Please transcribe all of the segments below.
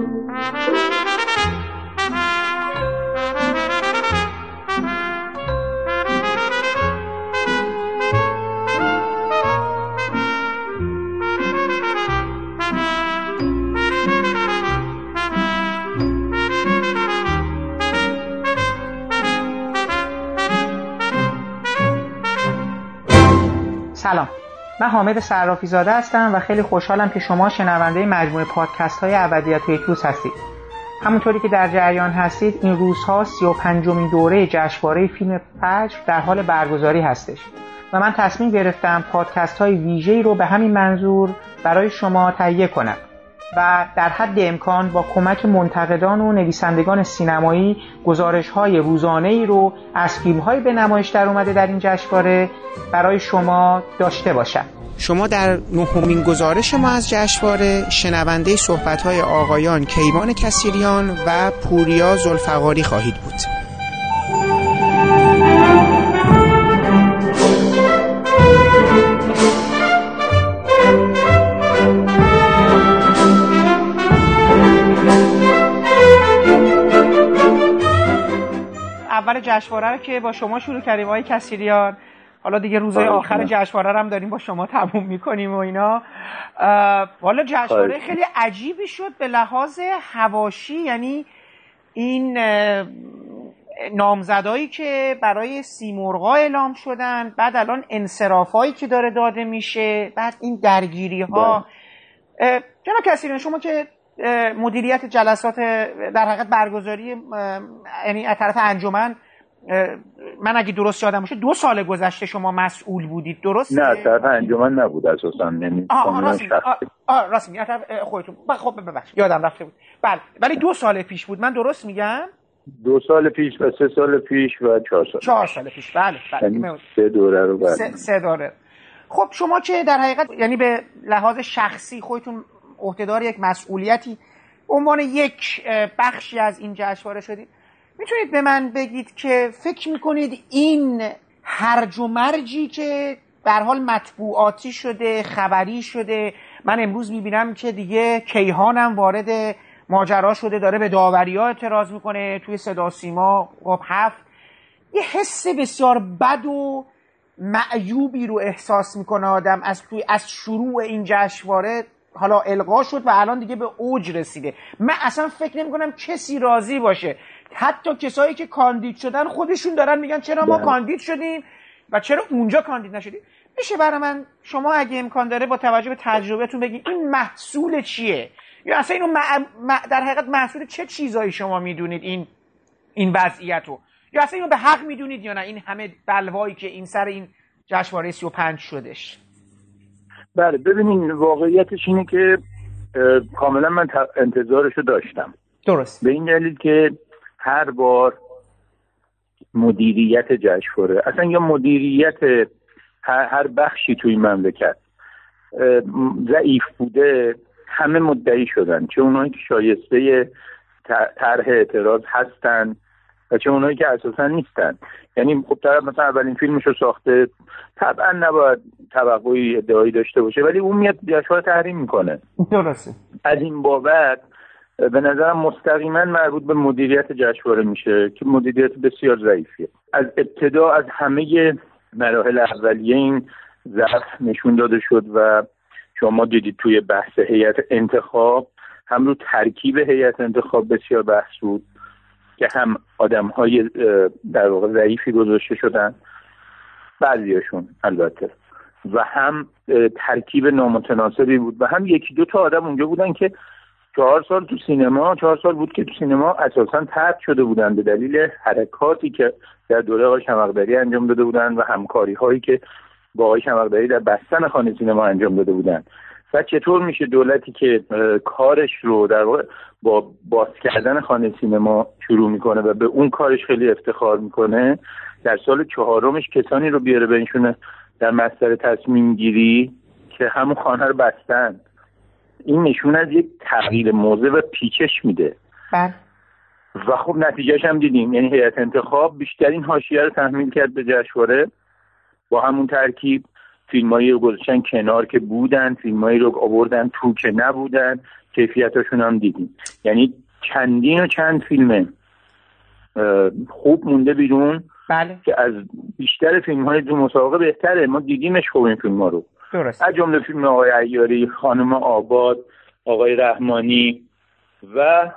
Mm-hmm. حامد صرافی زاده هستم و خیلی خوشحالم که شما شنونده مجموعه پادکست های ابدیت یک روز هستید. همونطوری که در جریان هستید این روزها سی و پنجمین دوره جشنواره فیلم فجر در حال برگزاری هستش. و من تصمیم گرفتم پادکست های ویژه‌ای رو به همین منظور برای شما تهیه کنم و در حد امکان با کمک منتقدان و نویسندگان سینمایی گزارش های روزانه ای رو از فیلم های به نمایش در اومده در این جشنواره برای شما داشته باشم. شما در نهمین گزارش ما از جشنواره شنونده صحبت های آقایان کیوان کسیریان و پوریا زلفقاری خواهید بود. اول جشنواره رو که با شما شروع کردیم آقای کسیریان حالا دیگه روزهای آخر جشنواره هم داریم با شما تموم می‌کنیم و اینا. حالا جشنواره خیلی عجیبی شد به لحاظ هواشی یعنی این نامزدایی که برای سیمرغا اعلام شدن بعد الان انصرافایی که داره داده میشه بعد این درگیری ها بله. جناب کسیریان شما که مدیریت جلسات در حقیقت برگزاری یعنی از طرف انجمن من اگه درست یادم باشه دو سال گذشته شما مسئول بودید درست نه طرف انجمن نبود اساسا نمی راست میگی. خودتون. خب ببخشید یادم رفته بود. بله ولی دو سال پیش بود. من درست میگم؟ دو سال پیش و سه سال پیش و چهار سال چهار سال پیش. بله بله. یعنی سه دوره رو بله. سه, سه دوره. خب شما که در حقیقت یعنی به لحاظ شخصی خودتون عهدهدار یک مسئولیتی عنوان یک بخشی از این جشنواره شدید؟ می‌تونید به من بگید که فکر می‌کنید این هرج و مرجی که در حال مطبوعاتی شده خبری شده من امروز می‌بینم که دیگه کیهانم وارد ماجرا شده داره به داوری ها اعتراض می‌کنه توی صدا سیما خب هفت. یه حس بسیار بد و معیوبی رو احساس می‌کنه آدم از توی از شروع این جشنواره حالا القا شد و الان دیگه به اوج رسیده. من اصلا فکر نمی کنم کسی راضی باشه. حتی کسایی که کاندید شدن خودشون دارن میگن چرا ما بله. کاندید شدیم و چرا اونجا کاندید نشدیم؟ میشه برای من شما اگه امکان داره با توجه به تجربهتون بگید این محصول چیه؟ یا اصلا اینو در حقیقت محصول چه چیزایی شما می‌دونید این این وضعیت رو یا اصلا اینو به حق می‌دونید یا نه؟ این همه بلوایی که این سر این جشنواره 35 شدش بله ببینین واقعیتش اینه که کاملا من انتظارشو داشتم. درست. به این دلیل که هر بار مدیریت جشنواره. اصلا یا مدیریت هر بخشی توی مملکت. ضعیف بوده همه مدعی شدن. چه اونایی که شایسته طرح اعتراض هستن و چه اونایی که اساسا نیستن. یعنی خب طرف مثلا اولین فیلمش رو ساخته طبعا نباید توقعی ادعایی داشته باشه ولی اون میاد جشنواره تحریم می‌کنه. درسته. از این بابت به نظرم مستقیما مربوط به مدیریت جشنواره میشه که مدیریت بسیار ضعیفیه. از ابتدا از همه مراحل اولیه این ضعف نشون داده شد و شما دیدید توی بحث هیئت انتخاب هم رو ترکیب هیئت انتخاب بسیار بحث بود که هم آدم های در واقع ضعیفی گذاشته شدن. بعضیاشون البته. و هم ترکیب نامتناسبی بود. و هم یکی دو تا آدم اونجا بودن که چهار سال تو سینما چهار سال بود که تو سینما اساسا ترک شده بودن به دلیل حرکاتی که در دوره آقای شمقدری انجام داده بودن و همکاری هایی که با آقای شمقدری در بستن خانه سینما انجام داده بودن. و چطور میشه دولتی که کارش رو در واقع با باز کردن خانه سینما شروع می‌کنه و به اون کارش خیلی افتخار می‌کنه در سال چهارمش کسانی رو بیاره بنشونه در مستر تصمیم گیری که همون خانه رو بستن. این نشون از یک تغییر موضع و پیچش میده. بله. و خب نتیجهش هم دیدیم. یعنی هیئت انتخاب بیشترین حاشیه رو تحمیل کرد به جشنواره. با همون ترکیب فیلمایی رو گذاشتن کنار که بودن فیلمایی رو آوردن تو که نبودن کیفیتاشون هم دیدیم. یعنی چندین و چند فیلم خوب مونده بیرون بله. که از بیشتر فیلم های دو مسابقه بهتره. ما دیدیمش خوب این فیلم ها رو. درست از جمله فیلم آقای عیاری خانم آباد آقای رحمانی و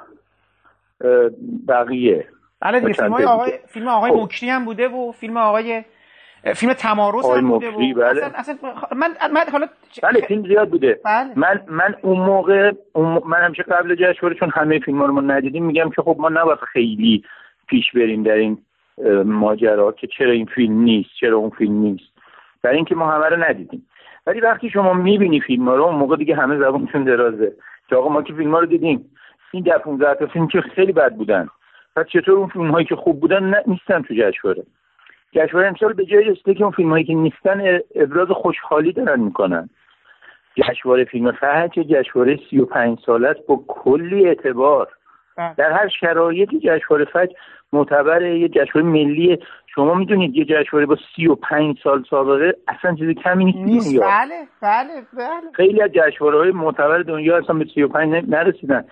بقیه بله دیگه فیلم آقای فیلم آقای خب. مکری هم بوده و فیلم آقای فیلم تمارس هم بوده و بله. اصلا, اصلا من من حالا بله فیلم زیاد بوده بله. من من اون موقع من همیشه قبل جشنواره چون همه فیلم ها رو ما ندیدیم میگم که خب ما نباید خیلی پیش بریم در این ماجرا که چرا این فیلم نیست چرا اون فیلم نیست برای اینکه ما همه رو ندیدیم ولی وقتی شما می‌بینی فیلم ها رو اون موقع دیگه همه زبانشون درازه. که آقا ما که فیلم ها رو دیدیم. این ده 15 تا فیلم که خیلی بد بودن. پس چطور اون فیلم هایی که خوب بودن نیستن تو جشنواره؟ جشنواره امسال به جای رسیده که اون فیلم هایی که نیستن ابراز خوشحالی دارن می‌کنن. جشنواره فیلم فهج جشنواره 35 ساله است با کلی اعتبار. بله. در هر شرایطی جشنواره فجر معتبر یه جشنواره ملی شما می‌دونید یه جشنواره با سی و پنج سال سابقه اصلا چیزی کمی نیست بله بله بله. خیلی از جشنواره های معتبر دنیا اصلا به سی و پنج نرسیدن.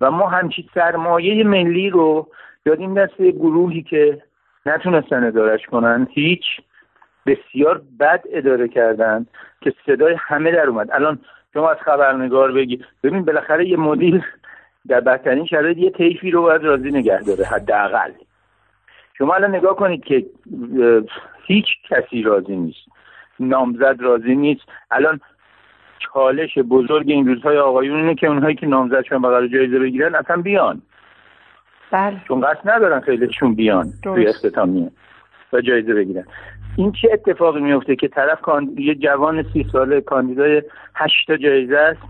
و ما همچی سرمایه ملی رو دادیم دست گروهی که نتونستن ادارش کنن هیچ بسیار بد اداره کردن که صدای همه در اومد. الان شما از خبرنگار بگی ببین بالاخره یه مدیر در بدترین شرایط یه طیفی رو باید راضی نگه داره حداقل. شما الان نگاه کنید که هیچ کسی راضی نیست. نامزد راضی نیست. الان چالش بزرگ این روزهای آقایون اینه که اونهایی که نامزد شدن بقیه جایزه بگیرن اصلا بیان. بله. چون قصد ندارن خیلیشون بیان توی اختتامیه و جایزه بگیرن. این چه اتفاقی میفته که طرف یه جوان سی ساله کاندیدای هشتا جایزه است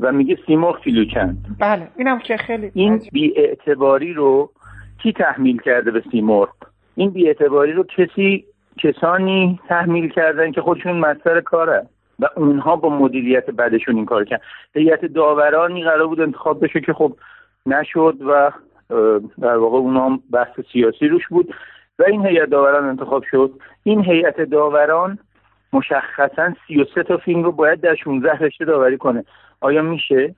و میگه سیمرغ کیلو چند بله. اینم که خیلی این اعتباری رو کی تحمیل کرده به سیمرغ؟ این اعتباری رو کسی کسانی تحمیل کردن که خودشون مستر کاره. و اونها با مدیریت بعدشون این کار کردن. هیئت داورانی قرار بود انتخاب بشه که خب نشد و در واقع اونها بحث سیاسی روش بود. و این هیئت داوران انتخاب شد. این هیئت داوران مشخصا 33 تا فیلم رو باید در 16 رشته داوری کنه. آیا میشه؟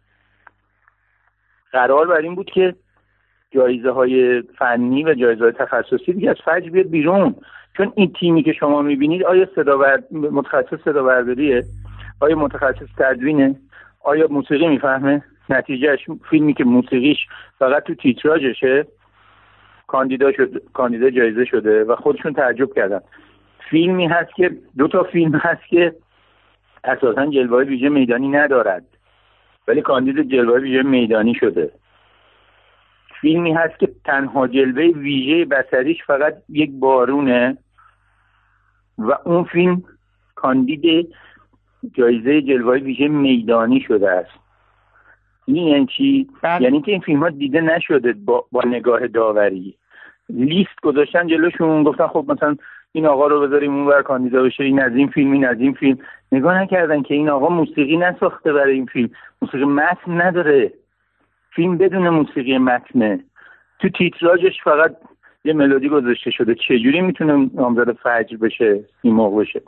قرار بر این بود که جایزه های فنی و جایزه های تخصصی دیگه از فجر بیاد بیرون. چون این تیمی که شما می‌بینید آیا صدا متخصص صدا برداریه آیا متخصص تدوینه؟ آیا موسیقی می‌فهمه؟ نتیجهش فیلمی که موسیقیش فقط تو تیتراژشه. کاندیدا شد کاندیدا جایزه شده و خودشون تعجب کردن. فیلمی هست که دو تا فیلم هست که اساسا جلوه ویژه میدانی ندارد. ولی کاندید جلوه ویژه میدانی شده. فیلمی هست که تنها جلوه ویژه بسریش فقط یک بارونه و اون فیلم کاندید جایزه جلوه ویژه میدانی شده است. این یعنی چی؟ بله. یعنی که این فیلم ها دیده نشده با, با نگاه داوری. لیست گذاشتن جلوشون گفتن خب مثلا این آقا رو بذاریم اون بر کاندیدا بشه این از این فیلم این از این فیلم. نگاه نکردن که این آقا موسیقی نساخته برای این فیلم. موسیقی متن نداره. فیلم بدون موسیقی متنه. تو تیتراژش فقط یه ملودی گذاشته شده. چجوری می‌تونه نامزد فجر بشه سیمرغ بشه؟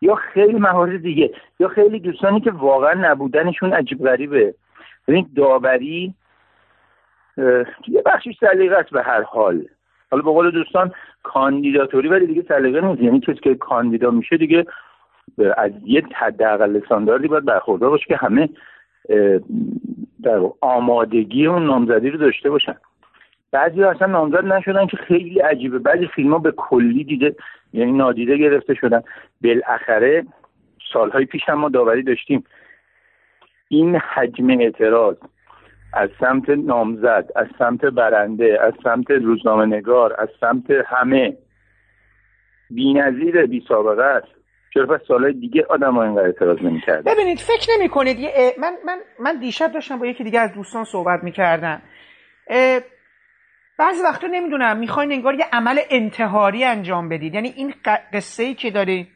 یا خیلی موارد دیگه. یا خیلی دوستانی که واقعا نبودنشون عجیب غریبه. ببین داوری یه بخشش سلیقه است به هر حال. حالا به قول دوستان کاندیداتوری ولی دیگه سلیقه نیست. یعنی کسی که کاندیدا میشه دیگه از یه حداقل استانداردی باید برخوردار باشه که همه در آمادگی اون نامزدی رو داشته باشن. بعضی اصلا نامزد نشدن که خیلی عجیبه. بعضی فیلم ها به کلی دیده یعنی نادیده گرفته شدن. بالاخره سالهای پیش هم ما داوری داشتیم. این حجم اعتراض از سمت نامزد از سمت برنده از سمت روزنامه نگار از سمت همه بی نظیر بی سابقه است. چرا پس سالهای دیگه آدم ها اینقدر اعتراض نمی ببینید فکر نمی کنید من, من, من دیشب داشتم با یکی دیگه از دوستان صحبت می کردن بعضی وقتا نمی‌دونم می‌خواین انگار یه عمل انتحاری انجام بدید. یعنی این قصه ای که داره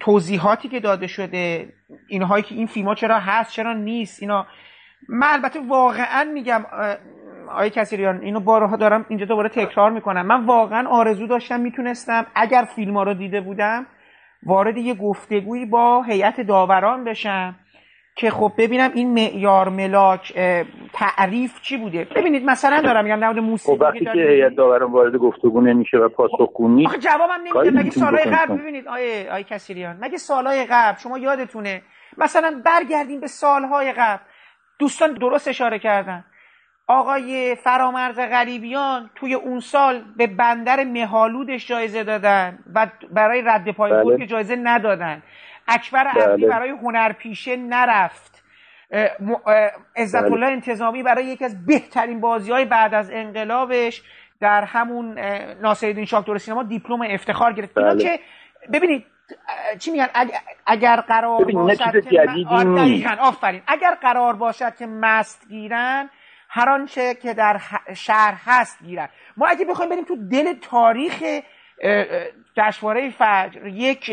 توضیحاتی که داده شده اینهایی که این فیلم ها چرا هست چرا نیست اینا. من البته واقعا میگم آیه کسیریان اینو بارها دارم اینجا دوباره تکرار می‌کنم. من واقعا آرزو داشتم می‌تونستم اگر فیلم ها رو دیده بودم وارد یه گفتگویی با هیئت داوران بشم که خب ببینم این معیار ملاک تعریف چی بوده؟ ببینید مثلا دارم میگم نمود موسیقی خب وقتی که هیئت داوران وارد گفتگو نمیشه و پاسخگو آخه جوابم نمیده مگه سالهای قبل ببینید آیه آیه کسیریان مگه سالهای قبل شما یادتونه مثلا برگردیم به سالهای قبل. دوستان درست اشاره کردن. آقای فرامرز غریبیان توی اون سال به بندر مهالودش جایزه دادن و برای رد پای بله. که جایزه ندادن اکبر بله. برای هنرپیشه نرفت عزت الله بله. انتظامی برای یکی از بهترین بازی های بعد از انقلابش در همون ناصرالدین شاه دور سینما دیپلم افتخار گرفت اینا که بله. ببینید چی میگن اگر قرار باشد که آفرین اگر قرار باشد که مست گیرن هر آنچه که در شهر هست گیرن ما اگه بخوایم بریم تو دل تاریخ جشنواره فجر یک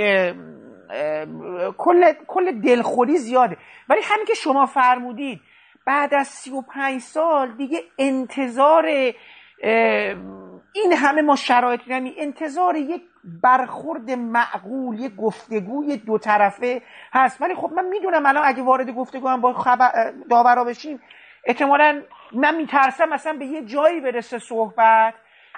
کل کل دلخوری زیاده. ولی همین که شما فرمودید بعد از سی و پنج سال دیگه انتظار این همه ما شرایط انتظار یک برخورد معقول یک گفتگوی دو طرفه هست. ولی خب من می‌دونم الان اگه وارد گفتگو هم با خبر داورا بشیم احتمالا من میترسم مثلا به یه جایی برسه صحبت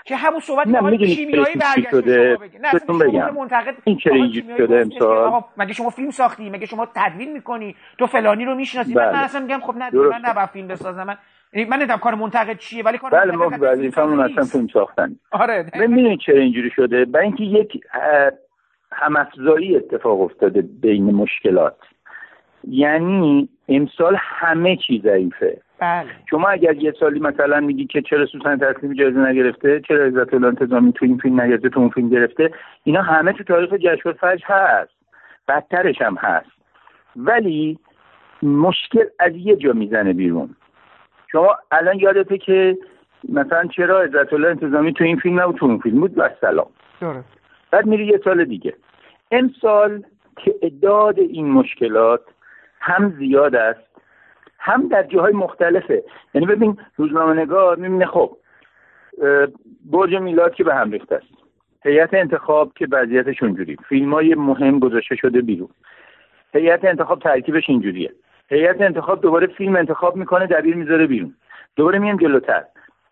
که همون صحبت نه کیمیایی برگشت شده؟ نه بگم. منتقد این اینجوری شده امسال؟ مگه شما فیلم ساختی؟ مگه شما تدوین می‌کنی؟ تو فلانی رو می‌شناسی؟ بله. من اصلا میگم خب نه من نباید فیلم بسازم. من یعنی من نمی‌دونم کار منتقد چیه ولی کار بله ما وظیفمون اصلا فیلم ساختن آره. ببینید چرا اینجوری شده؟ برای اینکه یک همافزایی اتفاق افتاده بین مشکلات. یعنی امسال همه چیز ضعیفه. بله. شما اگر یه سالی مثلا میگی که چرا سوسن تسلیمی جایزه نگرفته چرا عزت الله انتظامی تو این فیلم نگرفته تو اون فیلم گرفته اینا همه تو تاریخ جشنواره فجر هست. بدترش هم هست. ولی مشکل از یه جا می‌زنه بیرون. شما الان یادته که مثلا چرا عزت الله انتظامی تو این فیلم نبود تو اون فیلم بود؟ و سلام. بعد میری یه سال دیگه. امسال تعداد این مشکلات هم زیاد است هم در جاهای مختلفه. یعنی ببین روزنامه نگار می‌بینه خب برج میلاد که به هم ریخته است. هیئت انتخاب که وضعیتش اونجوری فیلم های مهم گذاشته شده بیرون. هیئت انتخاب ترکیبش اینجوریه. هیئت انتخاب دوباره فیلم انتخاب می‌کنه دبیر می‌ذاره بیرون. دوباره میام جلوتر.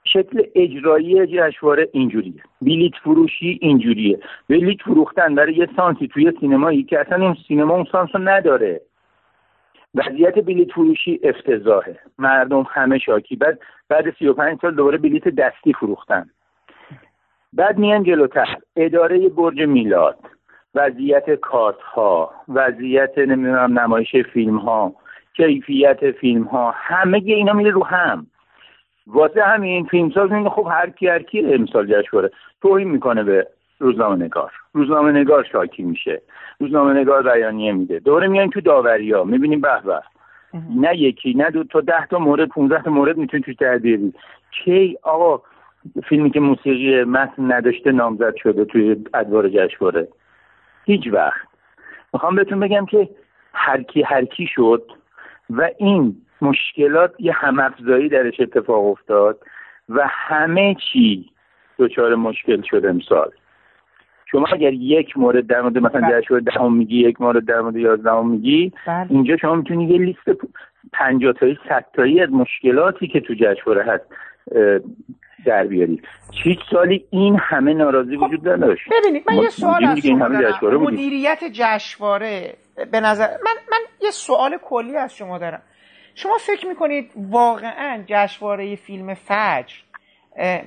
شکل اجرایی جشنواره اینجوریه. بلیت فروشی اینجوریه. بلیت فروختن برای یه سانسی توی سینمایی که اصلا اون سینما اون سانس نداره. وضعیت بلیت فروشی افتضاحه. مردم همه شاکی. بعد بعد 35 سال دوباره بلیت دستی فروختن. بعد میان جلوتر. اداره برج میلاد. وضعیت کارت ها وضعیت نمی‌دونم نمایش فیلم ها کیفیت فیلم ها همه اینا میره رو هم. واسه همین فیلمساز میگه خب هر کی هر کی امسال جشنواره توهین می‌کنه به روزنامه نگار. روزنامه نگار شاکی میشه. روزنامه نگار بیانیه میده. دوره میایم تو داوری ها می‌بینیم به به. نه یکی نه دو تا ده تا مورد 15 تا مورد می‌تونی توش در بیاری کی آقا فیلمی که موسیقی متن نداشته نامزد شده توی ادوار جشنواره؟ هیچ وقت. می‌خوام بهتون بگم که هر کی هر کی شد و این مشکلات یه همافزایی درش اتفاق افتاد و همه چی دچار مشکل شد امسال. شما اگر یک مورد در مورد مثلا بله. جشنواره دهم میگی یک مورد در مورد یازدهم میگی بله. اینجا شما می‌تونی یه لیست پنجاه تایی صد تایی از مشکلاتی که تو جشنواره هست در بیاری. هیچ سالی این همه ناراضی خب، وجود نداشت؟ ببینید من یه سوال از شما دارم. مدیریت جشنواره به نظر من من یه سوال کلی از شما دارم. شما فکر می‌کنید واقعا جشنواره فیلم فجر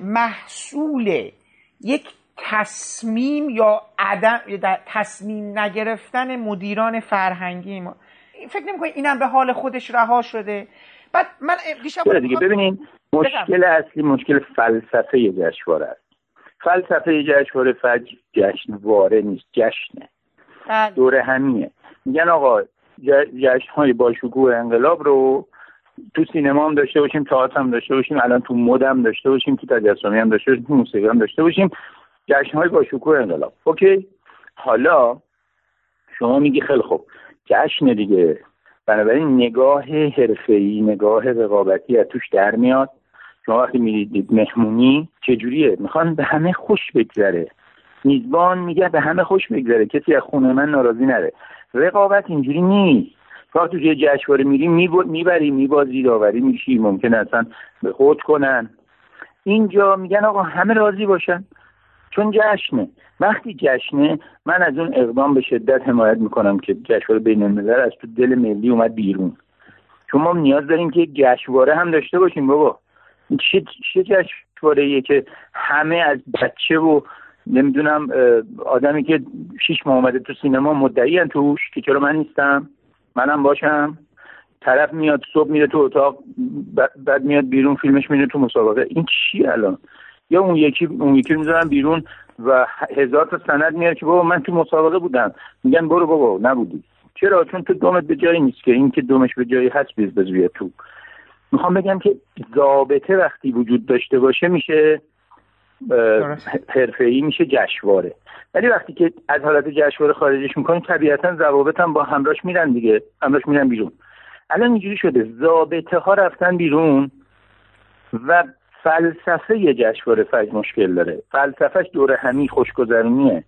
محصول یک تصمیم یا عدم تصمیم نگرفتن مدیران فرهنگی ما. فکر نمی اینم به حال خودش رها شده؟ بعد من دیشب دیگه ببینین مشکل اصلی مشکل فلسفه جشنواره است. فلسفه جشنواره فج جشنواره نیست جشنه. بله. دوره همیه. میگن آقا جشن های با انقلاب رو تو سینما هم داشته باشیم تئاتر هم داشته باشیم الان تو مد هم داشته باشیم تو تجسمی هم داشته باشیم تو موسیقی هم داشته باشیم. جشن های با شکوه انقلاب. اوکی؟ حالا شما میگی خیلی خوب. جشن دیگه. بنابراین نگاه حرفه‌ای نگاه رقابتی از توش در میاد. شما وقتی می‌دید مهمونی چجوریه؟ می‌خوان به همه خوش بگذره. میزبان میگه به همه خوش بگذره. کسی از خونه من ناراضی نره. رقابت اینجوری نیست. وقتی توی جشنواره میری می‌بری میبازی داوری میشی. ممکن اصلا به خود کنن. اینجا میگن آقا همه راضی باشن. چون جشنه. وقتی جشنه من از اون اقدام به شدت حمایت می‌کنم که جشنواره بین الملل از تو دل ملی اومد بیرون. چون ما نیاز داریم که گشواره هم داشته باشیم بابا. چه چه جشنواره که همه از بچه و نمی‌دونم آدمی که شیش ماه اومده تو سینما مدعی توش که چرا من نیستم؟ منم باشم. طرف میاد صبح میره تو اتاق بعد میاد بیرون فیلمش میره تو مسابقه. این چی الان؟ یا اون یکی اون یکی می‌ذارن بیرون و هزار تا سند میاد که بابا من تو مسابقه بودم. میگن برو بابا نبودی. چرا؟ چون تو دومت به جایی نیست که این که دومش به جایی هست بیز بیاد تو. می‌خوام بگم که ضابطه وقتی وجود داشته باشه میشه ای میشه جشواره ولی وقتی که از حالت جشواره خارجش می‌کنیم طبیعتا ضوابط هم با همراش میرن دیگه. همراش میرن بیرون. الان اینجوری شده. ضابطه ها رفتن بیرون و فلسفه یه جشنواره فج مشکل داره. فلسفهش دور همی خوشگذرونیه.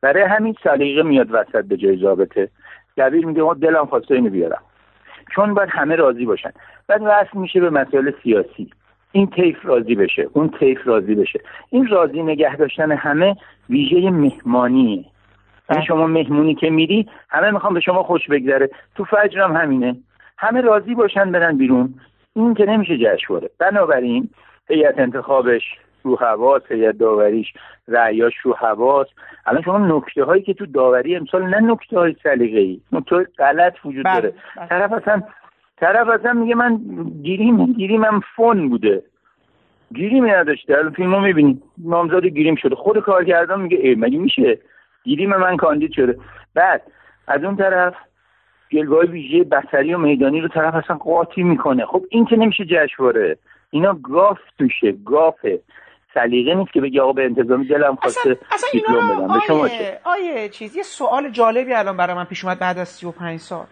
برای همین سلیقه میاد وسط به جای ضابطه. دبیر میگه ما دلم خواسته اینو بیارم. چون باید همه راضی باشن. بعد وصل میشه به مسائل سیاسی. این تیف راضی بشه اون تیف راضی بشه. این راضی نگه داشتن همه ویژه مهمانیه. این بله. شما مهمونی که میری همه می‌خوام به شما خوش بگذره. تو فجر هم همینه. همه راضی باشن برن بیرون. این که نمیشه جشنواره. بنابراین هیئت انتخابش رو حواس هیئت داوریش رعیاش رو حواس. الان شما نکته هایی که تو داوری امسال نه نکته های سلیقه ای نکته غلط وجود بله، داره. بله. طرف اصلا طرف اصلا میگه من گیریم گیریمم فون بوده. گیریم نداشته. الان فیلمو می‌بینی نامزاد گیریم شده. خود کارگردان میگه ای مگه میشه؟ گیریم من کاندید شده. بعد از اون طرف جلوه ویژه بصری و میدانی رو طرف اصلا قاطی می‌کنه. خب این که نمیشه جشنواره. اینا گاف توشه گافه سلیقه نیست که بگی آقا به انتظامی دلم خواسته دیپلم بدم. به شما چه آیه چیز یه سوال جالبی الان برای من پیش اومد بعد از 35 سال.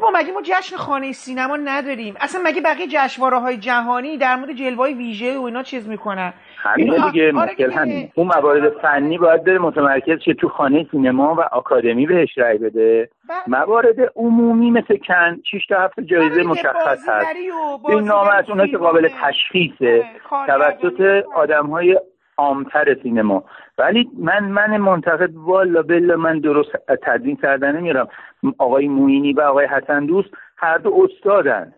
بابا مگه ما جشن خانه سینما نداریم؟ اصلا مگه بقیه جشنواره های جهانی در مورد جلوه ویژه و اینا چیز می‌کنن؟ همینه دیگه آره مشکل همین. اون موارد فنی باید بره متمرکز شه تو خانه سینما و آکادمی بهش رای بده. بله. موارد عمومی مثل کن 6 تا 7 جایزه مشخص هست. این نامه از اونها که قابل تشخیصه. توسط آدم های عامتر سینما. ولی من من منتقد والا بلا من درست تدوین کردن نمیرم آقای موینی و آقای حسن دوست هر دو استادن.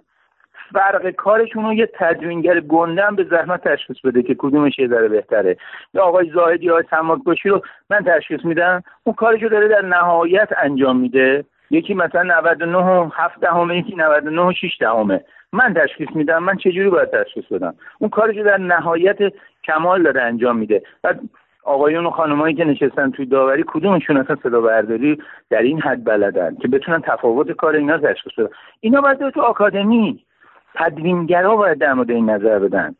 فرق کارشون رو یه تدوینگر گندم به زحمت تشخیص بده که کدومش یه ذره بهتره. یا آقای زاهدی یا سماک باشی رو من تشخیص میدم. اون کارشو داره در نهایت انجام میده. یکی مثلا 99 و 7 دهمه یکی 99 و 6 دهمه. من تشخیص میدم. من چجوری باید تشخیص بدم؟ اون کارشو در نهایت کمال داره انجام میده. بعد آقایون و خانمایی که نشستن توی داوری کدومشون اصلا صدا برداری در این حد بلدن که بتونن تفاوت کار اینا تشخیص بدن اینا باید تو آکادمی. تدوینگرا باید در مورد این نظر بدن.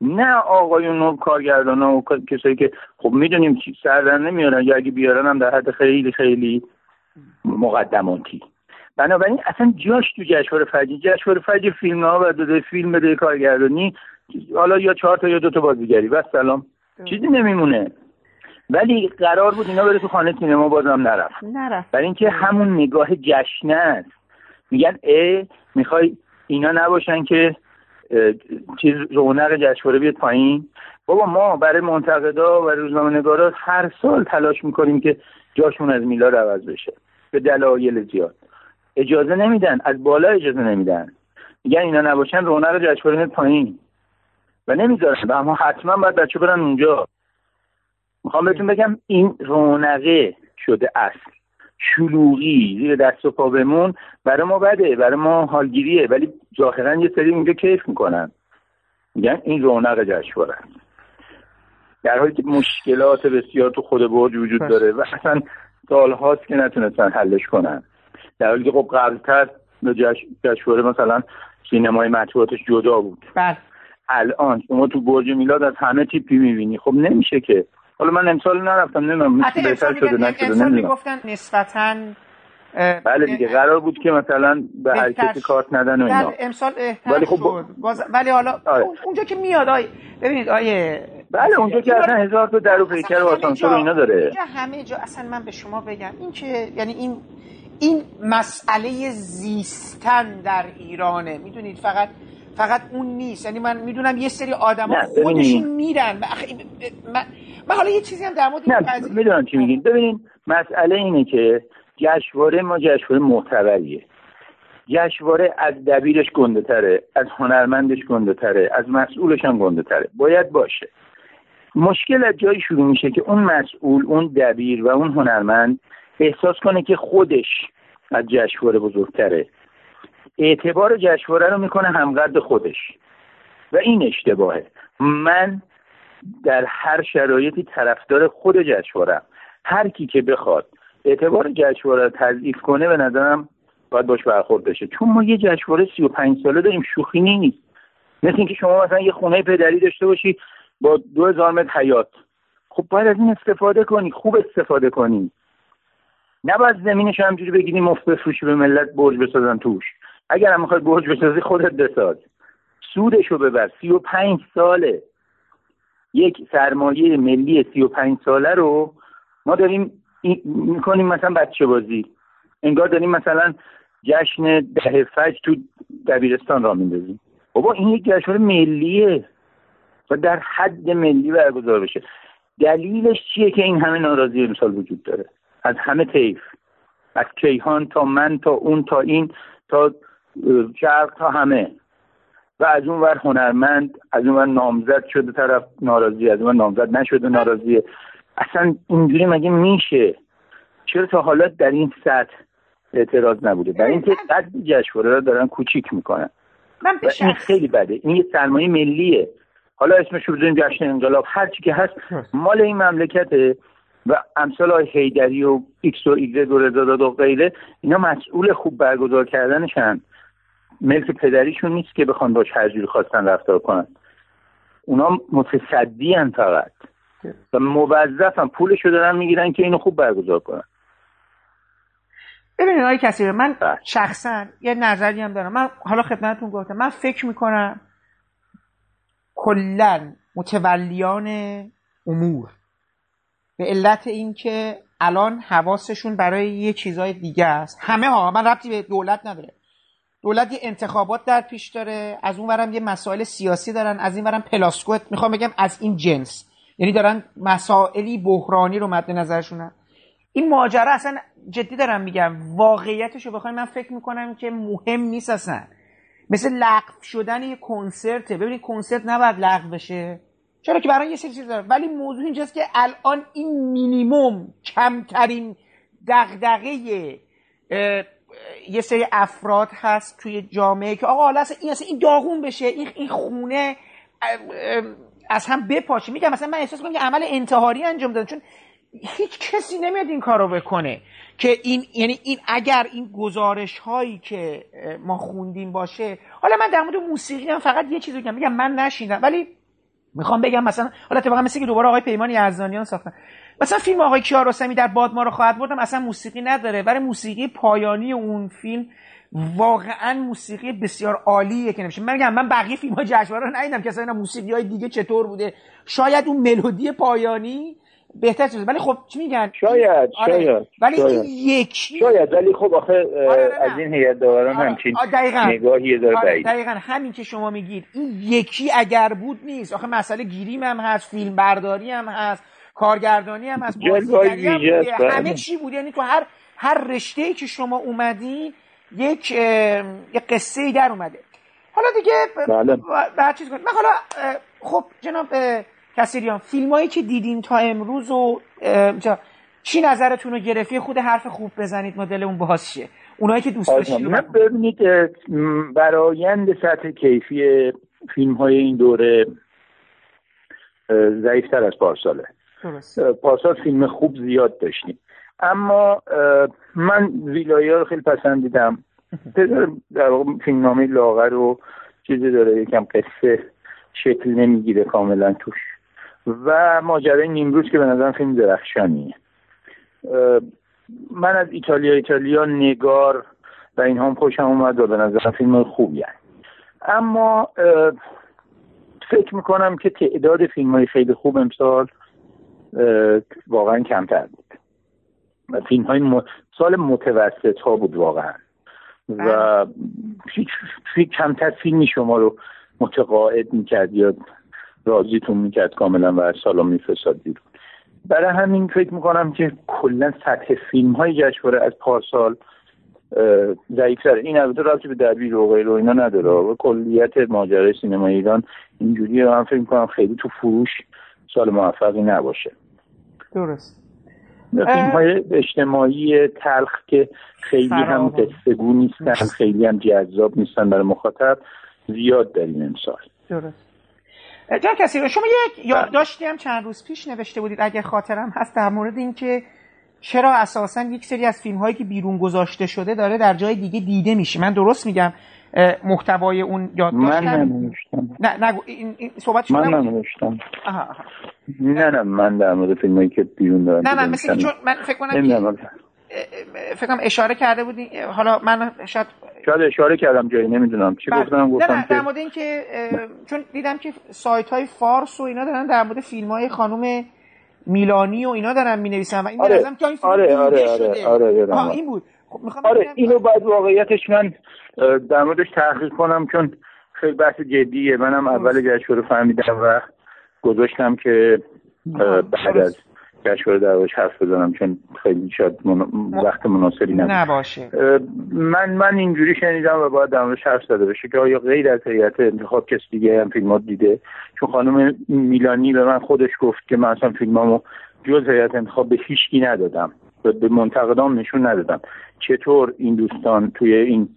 نه آقایون و کارگردان و کسایی که خب می‌دونیم سردن نمیارن یا اگه بیارن هم در حد خیلی خیلی مقدماتی. بنابراین اصلا جاش تو جشنواره فجی جشنواره فجی فیلم ها و داده فیلم بده کارگردانی حالا یا چهار تا یا دو تا بازیگری. و سلام. چیزی نمیمونه. ولی قرار بود اینا بره تو خانه سینما بازم نرفت. نرفت. برای اینکه همون نگاه جشنه است. میگن ای می‌خوای اینا نباشن که چیز رونق جشنواره بیاد پایین. بابا ما برای منتقدا و روزنامه نگارا هر سال تلاش می‌کنیم که جاشون از میلاد عوض بشه. به دلایل زیاد. اجازه نمیدن. از بالا اجازه نمیدن. میگن اینا نباشن رونق جشنواره پایین. و نمی‌ذارن و اما حتما باید بچه برن اونجا. می‌خوام بهتون بگم این رونقه شده اصل. شلوغی زیر دست و پا بمون. برای ما بده برای ما حالگیریه. ولی ظاهرا یه سری اونجا کیف می‌کنن. میگن این رونق جشنواره در حالی که مشکلات بسیار تو خود برج وجود. داره و اصلا سالهاست که نتونستن حلش کنن. در حالی که خب قبلتر جشنواره مثلا سینمای مطبوعاتش جدا بود. بله الان. شما تو برج میلاد از همه تیپی می‌بینی. خب نمیشه که. حالا من امسال نرفتم نمی‌دونم بهتر شده نشده نمی‌دونم. می‌گفتن نسبتا بله دیگه قرار بود که مثلا به هر کسی کارت ندن و اینا. امسال ولی خب ولی حالا آره. اونجا که میاد آی ببینید آیه بله اونجا که اصلا هزار تا در و پیکر و آسانسور اینا داره. همه جا اصلا من به شما بگم این که یعنی این این مسئله زیستن در ایرانه. می‌دونید فقط فقط اون نیست. یعنی من می‌دونم یه سری آدم خودشون میرن. من حالا یه چیزی هم در مورد نه می‌دونم چی میگین. ببینید مسئله اینه که جشنواره ما جشنواره معتبریه جشنواره از دبیرش گنده تره از هنرمندش گنده تره از مسئولش هم گنده تره. باید باشه. مشکل از جایی شروع میشه که اون مسئول اون دبیر و اون هنرمند احساس کنه که خودش از جشنواره بزرگتره. اعتبار جشنواره رو می‌کنه همقدر خودش. و این اشتباهه. من در هر شرایطی طرفدار خود جشنواره هر کی که بخواد اعتبار جشنواره تضعیف کنه به نظرم باید باش برخورد بشه. چون ما یه جشنواره 35 ساله داریم شوخی نیست. مثل اینکه شما مثلا یه خونه پدری داشته باشی با دو هزار متر حیات خب باید از این استفاده کنی خوب استفاده کنی. نباید زمینش همجوری بگیری مفت بفروشی به ملت برج بسازن توش. اگر هم می‌خوای برج بسازی خودت بساز. سودش رو ببر. سی و پنج ساله. یک سرمایه ملی سی و پنج ساله رو ما داریم می‌کنیم مثلا بچه بازی. انگار داریم مثلا جشن ده فجر تو دبیرستان را میندازیم. بابا این یک جشن ملیه. و در حد ملی برگزار بشه. دلیلش چیه که این همه ناراضی امسال وجود داره؟ از همه طیف از کیهان تا من تا اون تا این تا شرق تا همه. و از اون ور هنرمند از اون ور نامزد شده طرف ناراضی از اون ور نامزد نشده ناراضیه. اصلا اینجوری مگه میشه؟ چرا تا حالا در این سطح اعتراض نبوده؟ در اینکه قد جشنواره را دارن کوچیک می‌کنن. من این خیلی بده. این یه سرمایه ملیه. حالا اسمش رو بزنیم جشن انقلاب. هر چی که هست. مال این مملکته. و امثال های حیدری و ایکس و ایگرگ و رضا و غیره اینا مسئول خوب برگزار کردنشن. ملک پدریشون نیست که بخوان باش هر جوری خواستن رفتار کنن. اونا متصدی فقط. و موظفن. پولشو دارن می‌گیرن که اینو خوب برگزار کنن. ببینید آقای کسی من بله. شخصا یه نظری هم دارم. من حالا خدمتتون گفتم. من فکر می‌کنم کلا متولیان امور به علت اینکه الان حواسشون برای یه چیزای دیگه است. همه ها من ربطی به دولت نداره. دولت یه انتخابات در پیش داره از اون ورم یه مسائل سیاسی دارن از این ورم پلاسکوت می‌خوام بگم از این جنس. یعنی دارن مسائلی بحرانی رو مد نظرشونن این ماجرا اصلا جدی دارم میگم. واقعیتش رو بخوایم من فکر می‌کنم که مهم نیست اصلا. مثل لغو شدن یه کنسرته. ببینید کنسرت نباید لغو بشه. چرا که برای یه سری چیز داره ولی موضوع اینجاست که الان این مینیموم کمترین دغدغه یه سری افراد هست توی جامعه که آقا حالا این اصلا این داغون بشه این این خونه از هم بپاشه. میگم مثلا من احساس کنم که عمل انتحاری انجام دادن چون هیچ کسی نمیاد این کارو بکنه که این یعنی این اگر این گزارش هایی که ما خوندیم باشه حالا من در مورد موسیقی هم فقط یه چیزی میگم میگم من نشیندم ولی می‌خوام بگم مثلا حالا اتفاقا مثل که دوباره آقای پیمان یزدانیان ساختن. مثلا فیلم آقای کیارستمی در باد ما رو خواهد بردم اصلا موسیقی نداره. برای موسیقی پایانی اون فیلم واقعا موسیقی بسیار عالیه که نمیشه. من میگم من بقیه فیلم های جشنواره رو ندیدم. که اصلا موسیقی های دیگه چطور بوده؟ شاید اون ملودی پایانی بهتر شده ولی خب چی میگن شاید آره. شاید ولی شاید. این یکی شاید ولی خب آخه آره از این هیئت داوران آره. همچین دقیقاً. نگاهی داره آره. دقیقاً همین که شما میگید این یکی اگر بود نیست آخه مسئله گیریم هم هست فیلم برداری هم هست کارگردانی هم هست بازیگری هم بله. همه چی بود یعنی تو هر هر رشته ای که شما اومدی یک یک قصه ای در اومده حالا دیگه بله. بعد چیز کنم من حالا خب جناب کسیریان فیلم هایی که دیدین تا امروز و چی نظرتون رو گرفتی خود حرف خوب بزنید مدل اون باز شه. اونایی که دوست داشتید من ببینید برایند سطح کیفی فیلم های این دوره ضعیفتر از پارساله. پارسال فیلم خوب زیاد داشتیم. اما من ویلایی ها رو خیلی پسندیدم در واقع فیلم نامه لاغر و چیزی داره یکم قصه شکل نمی‌گیره کاملا توش. و ماجرای نیمروز که به نظرم فیلم درخشانیه. من از ایتالیا ایتالیا نگار و اینها هم خوشم اومد و به نظرم فیلم خوبی هست. اما فکر می‌کنم که تعداد فیلم های خیلی خوب امسال واقعا کمتر بود. فیلم های م... سال متوسط ها بود واقعا. و هیچ کمتر فیلمی شما رو متقاعد می‌کرد یا راضیتون می‌کرد کاملا و میفرستاد بیرون. برای همین فکر می‌کنم که کلا سطح فیلم های جشنواره از پارسال ضعیفتر. این البته رابطه به دبیر و غیر و اینا نداره. و کلیت ماجرای سینما ایران اینجوری من فکر می‌کنم خیلی تو فروش سال موفقی نباشه. درست. فیلم های اجتماعی تلخ که خیلی هم قصهگو نیستن خیلی هم جذاب نیستن برای مخاطب زیاد داریم امسال. درست. جان کسی شما یک یادداشتی هم چند روز پیش نوشته بودید اگه خاطرم هست در مورد اینکه چرا اساسا یک سری از فیلم هایی که بیرون گذاشته شده داره در جای دیگه دیده میشه. من درست میگم محتوای اون یادداشت؟ من ننوشتم. نه نگو این, این صحبت من ننوشتم. نه نه من در مورد فیلم هایی که بیرون دارن نه من مثل چون من فکر کنم فکر کنم اشاره کرده بودی. حالا من شاید شاید اشاره کردم جایی نمی‌دونم. چی بله. گفتم؟ گفتم نه در مورد اینکه چون دیدم که سایت های فارس و اینا دارن در مورد فیلم های خانم میلانی و اینا دارن می نویسن و این آره. که این آره آره آره آره, آره, این بود. خب آره اینو باید واقعیتش من در موردش تحقیق کنم چون خیلی بحث جدیه. منم اول جشنواره فهمیدم و گذاشتم که بعد از جشنواره در حرف بزنم چون خیلی شاید وقت مناسبی نباشه. من من اینجوری شنیدم و باید در حرف زده بشه که آیا غیر از هیئت انتخاب کس دیگه هم فیلمات دیده؟ چون خانم میلانی به من خودش گفت که من اصلا فیلمامو جز هیئت انتخاب به هیچکی ندادم. به منتقدان نشون ندادم. چطور این دوستان توی این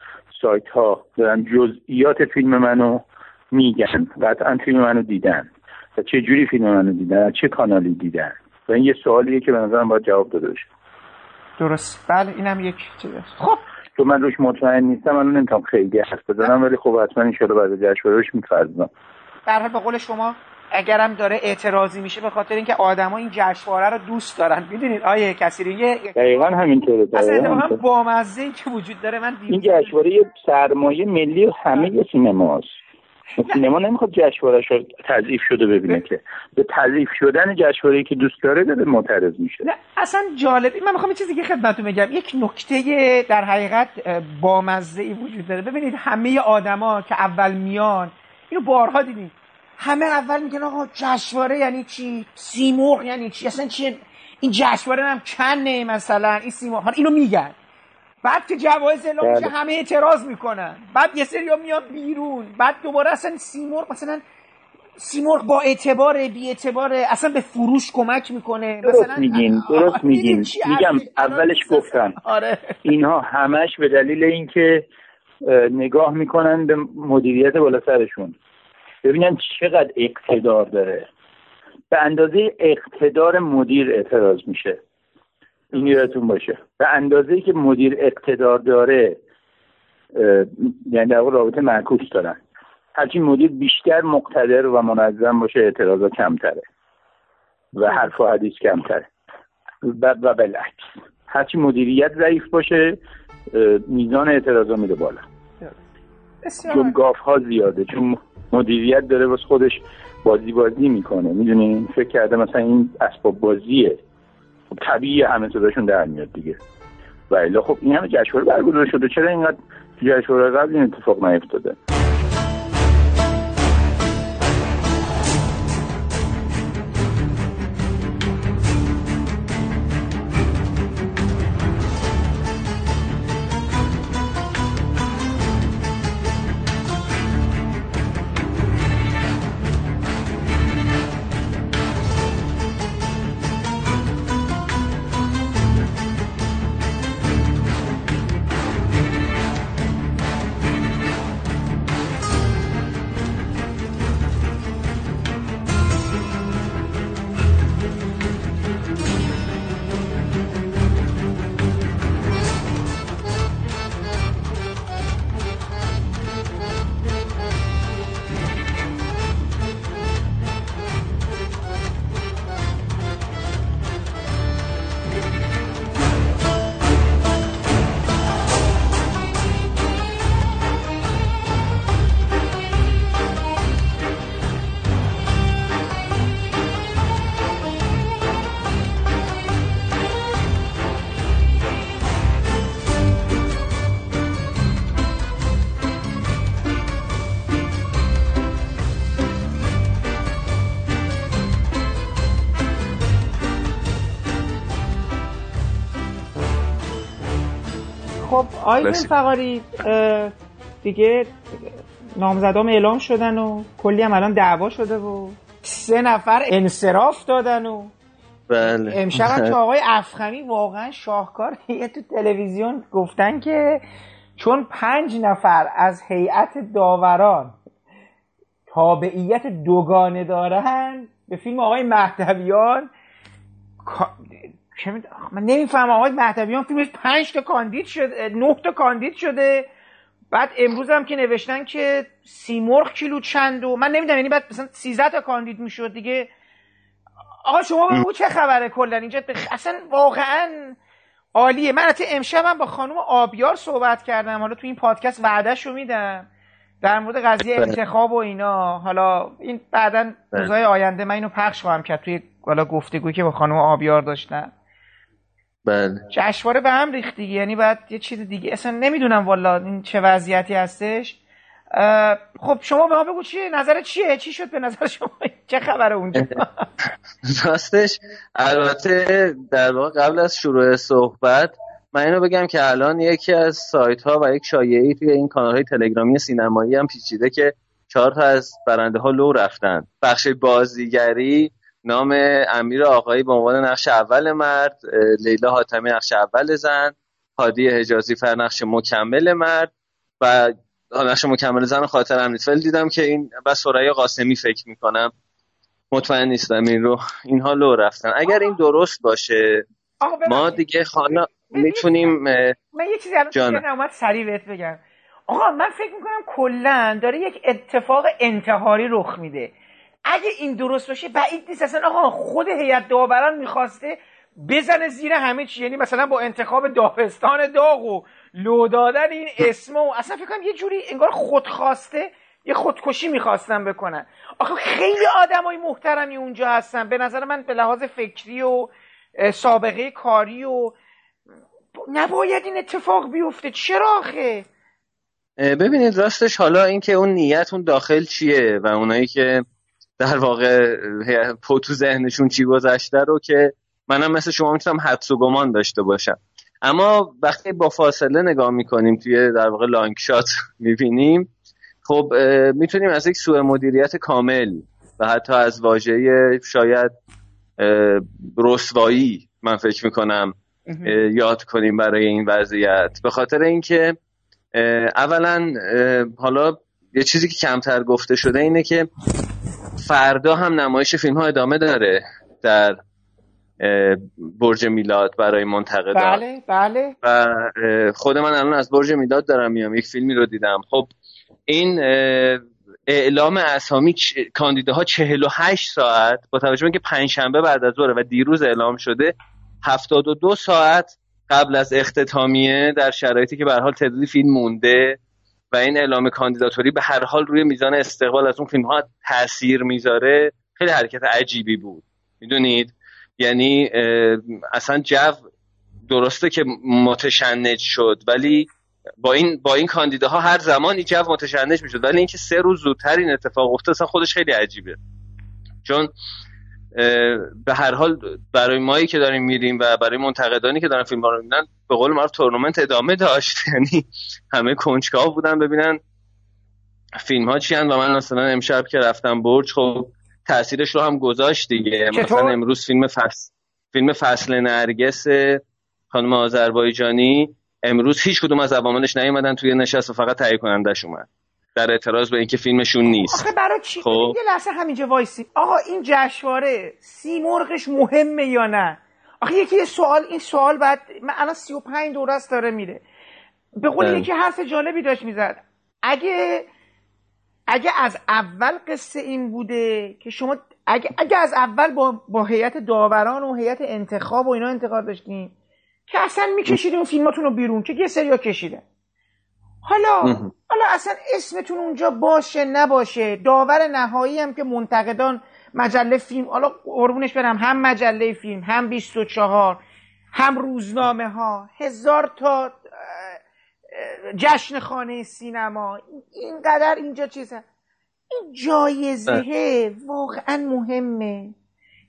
سایت ها دارن جزئیات فیلم منو میگن؟ قطعا فیلم منو دیدن. و چه جوری فیلم منو دیدن؟ چه کانالی دیدن؟ و این یه سوالیه که به نظرم باید جواب داده بشه. درست. بله اینم یک چیزه. خب. تو من روش مطمئن نیستم من نمی‌تونم خیلی حرف بزنم ولی خب حتما ان بعد جشنواره روش میفرضم در به قول شما اگرم داره اعتراضی میشه به خاطر اینکه آدما این جشنواره رو دوست دارن. می‌دونید آیه کسی یه دقیقاً همینطوره اصلا بامزه ای که وجود داره من این جشنواره یه سرمایه ملی و همه سینماست سینما نمی‌خواد جشنواره رو تضعیف شده ببینه که. به تضعیف شدن جشنواره که دوست داره داره معترض میشه. نه اصلا جالبی من می‌خوام چیزی که خدمتتون بگم. یک نکته در حقیقت بامزه ای وجود داره. ببینید همه آدما که اول میان اینو بارها دیدیم. همه اول میگن آقا جشنواره یعنی چی؟ سیمرغ یعنی چی؟ اصلا چی این جشنواره هم کنه مثلا این سیمرغ. اینو میگن. بعد که جوایز اعلام میشه بله. همه اعتراض می‌کنن. بعد یه سری میان بیرون. بعد دوباره اصلا سیمرغ مثلا سیمرغ با اعتبار بی اعتبار اصلا به فروش کمک می‌کنه. درست مثلا میگین درست میگین. میگم اولش گفتم. آره. اینها همش به دلیل اینکه نگاه می‌کنن به مدیریت بالا سرشون. ببینن چقدر اقتدار داره. به اندازه اقتدار مدیر اعتراض میشه. این یادتون باشه. به اندازه که مدیر اقتدار داره یعنی در رابطه معکوس دارن. هرچی مدیر بیشتر مقتدر و منظم باشه اعتراضا کمتره و حرف و حدیث کمتره. و, و بالعکس. هرچی مدیریت ضعیف باشه میزان اعتراضا میره بالا. چون گاف ها زیاده چون مدیریت داره واسه خودش بازی بازی می‌کنه. می‌دونی فکر کرده مثلا این اسباب بازیه. خب طبیعی همه صداشون در میاد دیگه. و خب این همه جشنواره برگزار شده. چرا اینقدر جشنواره قبل این اتفاق نیفتاده؟ آیدون فقاری دیگه نامزدام اعلام شدن و کلی هم الان دعوا شده و سه نفر انصراف دادن و بله. امشب که آقای افخمی واقعا شاهکار یه تو تلویزیون گفتن که چون پنج نفر از هیئت داوران تابعیت دوگانه دارن به فیلم آقای مهدویان من نمیفهم آقای مهدویان فیلمش پنج تا کاندید شده نه تا کاندید شده. بعد امروز هم که نوشتن که سیمرغ کیلو چند و من نمی‌دونم یعنی بعد مثلا 13 تا کاندید می‌شد دیگه. آقا شما بگو چه خبره کلا؟ اینجا بخ... اصلا واقعا عالیه. من حتی امشبم با خانم آبیار صحبت کردم. حالا تو این پادکست وعدهش رو میدم. در مورد قضیه بله. انتخاب و اینا. حالا این بعدا بله. روزهای آینده من اینو پخش خواهم کرد توی حالا گفتگویی که با خانم آبیار داشتم. بله. جشنواره به هم ریخت دیگه. یعنی بعد یه چیز دیگه. اصلا نمی‌دونم والا این چه وضعیتی هستش. خب شما به ما بگو چیه؟ نظر چیه؟ چی شد به نظر شما؟ چه خبره اونجا؟ راستش البته در واقع قبل از شروع صحبت من اینو بگم که الان یکی از سایت ها و یک شایعی توی این کانال های تلگرامی سینمایی هم پیچیده که چهار تا از برنده ها لو رفتن. بخش بازیگری نام امیر آقایی به عنوان نقش اول مرد لیلا حاتمی نقش اول زن هادی حجازی فر نقش مکمل مرد و نقش مکمل زن خاطر امنیتفل دیدم که این و سرای قاسمی فکر می‌کنم. مطمئن نیستم این رو اینها لو رفتن. اگر این درست باشه ما دیگه خانه می‌تونیم من یه چیزی الان اومد سریع بهت بگم. آقا من فکر می‌کنم کلا داره یک اتفاق انتحاری رخ میده. اگه این درست باشه بعید نیست. اصلا آقا خود هیئت داوران می‌خواسته بزنه زیر همه چی. یعنی مثلا با انتخاب داغستان داغ و لو دادن این اسم و اصلا فکر کنم یه جوری انگار خودخواسته یه خودکشی می‌خواستن بکنن. آخه خیلی آدمای محترمی اونجا هستن. به نظر من به لحاظ فکری و سابقه کاری و نباید این اتفاق بیفته. چرا آخه؟ ببینید راستش حالا اینکه اون نیت اون داخل چیه و اونایی که در واقع تو ذهنشون چی گذشته رو که منم مثل شما می‌تونم حدس و گمان داشته باشم. اما وقتی با فاصله نگاه می‌کنیم توی در واقع لانگ شات می‌بینیم خب می‌تونیم از یک سوء مدیریت کامل و حتی از واژه شاید رسوایی من فکر می‌کنم یاد کنیم برای این وضعیت. به خاطر اینکه اولا حالا یه چیزی که کمتر گفته شده اینه که فردا هم نمایش فیلم ها ادامه داره در برج میلاد برای منتقدان. بله بله. و خود من الان از برج میلاد دارم میام یک فیلمی رو دیدم. خب این اعلام اسامی کاندیداها 48 ساعت با توجه به اینکه پنجشنبه بعد از ظهر و دیروز اعلام شده 72 ساعت قبل از اختتامیه در شرایطی که به حال تعدادی فیلم مونده. و این اعلام کاندیداتوری به هر حال روی میزان استقبال از اون فیلم ها تاثیر می‌ذاره. خیلی حرکت عجیبی بود. می‌دونید؟ یعنی اصلا جو درسته که متشنج شد ولی با این با این کاندیداها هر زمانی جو متشنج می‌شد ولی اینکه سه روز زودتر این اتفاق افتاد اصلا خودش خیلی عجیبه. چون به هر حال برای مایی که داریم میریم و برای منتقدانی که دارن فیلم ها رو می‌بینن به قول معروف تورنمنت ادامه داشت. یعنی همه کنجکاو بودن ببینن فیلم ها چی و من مثلا امشب که رفتم برج خب تاثیرش رو هم گذاشت دیگه. مثلا امروز فیلم فصل فیلم فصل نرگس خانم آذربایجانی. امروز هیچ کدوم از عواملش نیومدن توی نشست و فقط تهیه کنندش اومد. در اعتراض به اینکه فیلمشون نیست. آخه برای چی؟ خب. یه لحظه همینجا وایسی. آقا این جشنواره مرغش مهمه یا نه؟ آخه یکی یه سوال این سوال بعد من الان 35 دوره است داره میره. به قول بله. یکی حرف جالبی داشت می‌زد. اگه اگه از اول قصه این بوده که شما اگه, اگه از اول با, با هیئت داوران و هیئت انتخاب و اینا انتقاد داشتین که اصلا میکشیدین فیلماتون رو بیرون که یه سریا کشیدن. حالا حالا اصلا اسمتون اونجا باشه نباشه. داور نهایی هم که منتقدان مجله فیلم حالا قربونش برم هم مجله فیلم هم 24 هم روزنامه ها هزار تا جشن خانه سینما اینقدر اینجا چیزه این جایزه واقعا مهمه.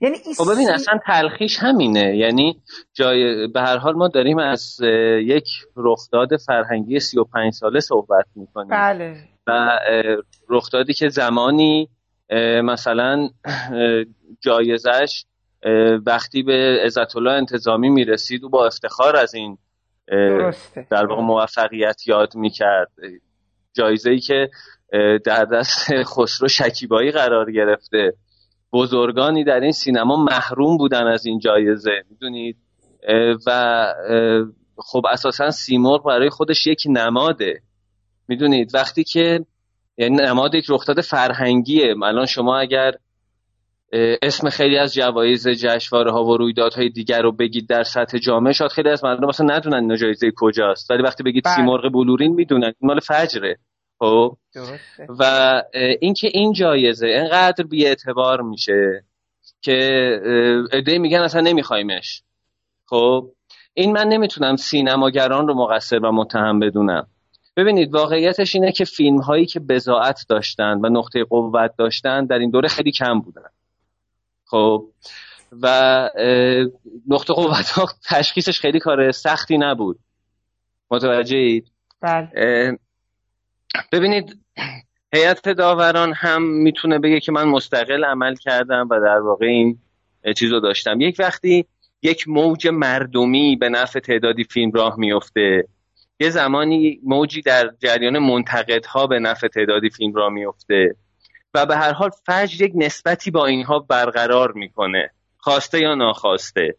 یعنی خب ببین اصلا تلخیش همینه. یعنی جای به هر حال ما داریم از یک رخداد فرهنگی 35 ساله صحبت می‌کنیم. بله. و رخدادی که زمانی مثلا جایزش وقتی به عزت الله انتظامی می‌رسید و با افتخار از این در واقع موفقیت یاد می‌کرد. جایزه ای که در دست خسرو شکیبایی قرار گرفته. بزرگانی در این سینما محروم بودن از این جایزه می‌دونید و خب اساسا سیمرغ برای خودش یک نماده. می‌دونید وقتی که یعنی نماد یک رخداد فرهنگیه. الان شما اگر اسم خیلی از جوایز جشنواره ها و رویدادهای دیگر رو بگید در سطح جامعه شاید خیلی از مردم مثلا ندونن این جایزه کجاست. ولی وقتی بگید بله. سیمرغ بلورین می‌دونن مال فجره. خب. و اینکه این جایزه انقدر بی اعتبار میشه که ایده میگن اصلا نمیخوایمش. خب. این من نمی‌تونم سینماگران رو مقصر و متهم بدونم. ببینید واقعیتش اینه که فیلم هایی که بزاعت داشتن و نقطه قوت داشتن در این دوره خیلی کم بودن. خب. و نقطه قوت ها تشخیصش خیلی کار سختی نبود. متوجهید بله. ببینید هیئت داوران هم می‌تونه بگه که من مستقل عمل کردم و در واقع این چیز رو داشتم. یک وقتی یک موج مردمی به نفع تعدادی فیلم راه میفته یه زمانی موجی در جریان منتقدها به نفع تعدادی فیلم راه میفته و به هر حال فجر یک نسبتی با اینها برقرار می‌کنه خواسته یا ناخواسته.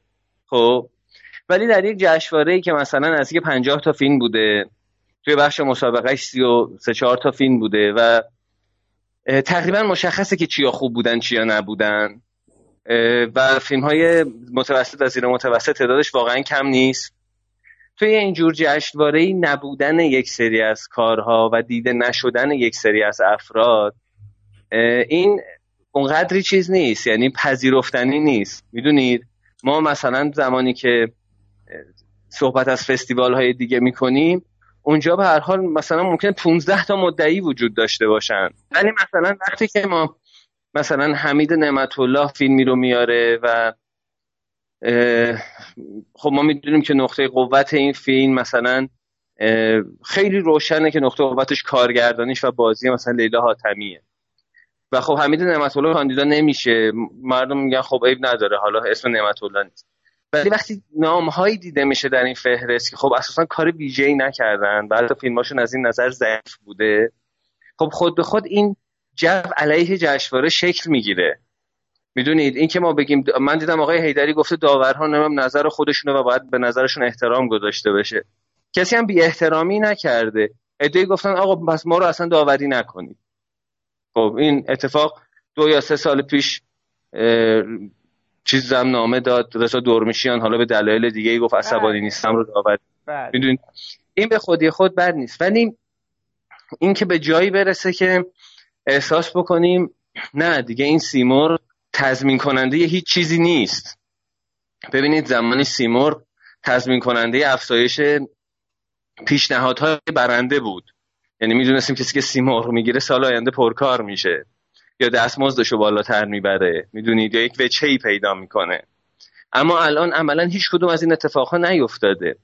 خب؟ ولی در یک جشنواره که مثلا از یک پنجاه تا فیلم بوده توی بخش مسابقهش سی و سه چهار تا فیلم بوده و تقریبا مشخصه که چیا خوب بودن چیا نبودن. و فیلم های متوسط و زیر متوسط تعدادش واقعا کم نیست. توی اینجور جشنواره نبودن یک سری از کارها و دیده نشدن یک سری از افراد این اونقدری چیز نیست یعنی پذیرفتنی نیست. می‌دونید؟ ما مثلا زمانی که صحبت از فستیوال های دیگه می‌کنیم اونجا به هر حال مثلا ممکن 15 تا مدعی وجود داشته باشن. ولی مثلا وقتی که ما مثلا حمید نعمت الله فیلمی رو میاره و خب ما می‌دونیم که نقطه قوت این فیلم مثلا خیلی روشنه که نقطه قوتش کارگردانیش و بازی مثلا لیلا حاتمیه. و خب حمید نعمت الله کاندیدا نمیشه. مردم میگن خب عیب نداره. حالا اسم نعمت الله نیست. ولی وقتی نام هایی دیده میشه در این فهرست که خب اساسا کار ویژه‌ای نکردن و حتی فیلماشون از این نظر ضعیف بوده خب خود به خود این جو علیه جشنواره شکل می‌گیره. می‌دونید؟ این که ما بگیم من دیدم آقای هیدری گفته داورها نمیم نظر خودشونه و باید به نظرشون احترام گذاشته بشه. کسی هم بی احترامی نکرده. ادعی گفتن آقا پس ما رو اصلا داوری نکنید. خب این اتفاق دو یا سه سال پیش چیز زم نامه داد رضا دورمیشیان حالا به دلایل دیگه ای گفت عصبانی بله. نیستم رو داوری بله. می‌دونید این به خودی خود بد نیست. ولی این که به جایی برسه که احساس بکنیم نه دیگه این سیمور تضمین کننده هیچ چیزی نیست. ببینید زمانی سیمور تضمین کننده افزایش پیشنهادهای برنده بود. یعنی می‌دونستیم کسی که سیمور می‌گیره سال آینده پرکار میشه. یا دستمزدشو بالاتر می‌بره. می‌دونید؟ یا یک وچه ای پیدا می‌کنه. اما الان عملا هیچ کدوم از این اتفاقها نیفتاده.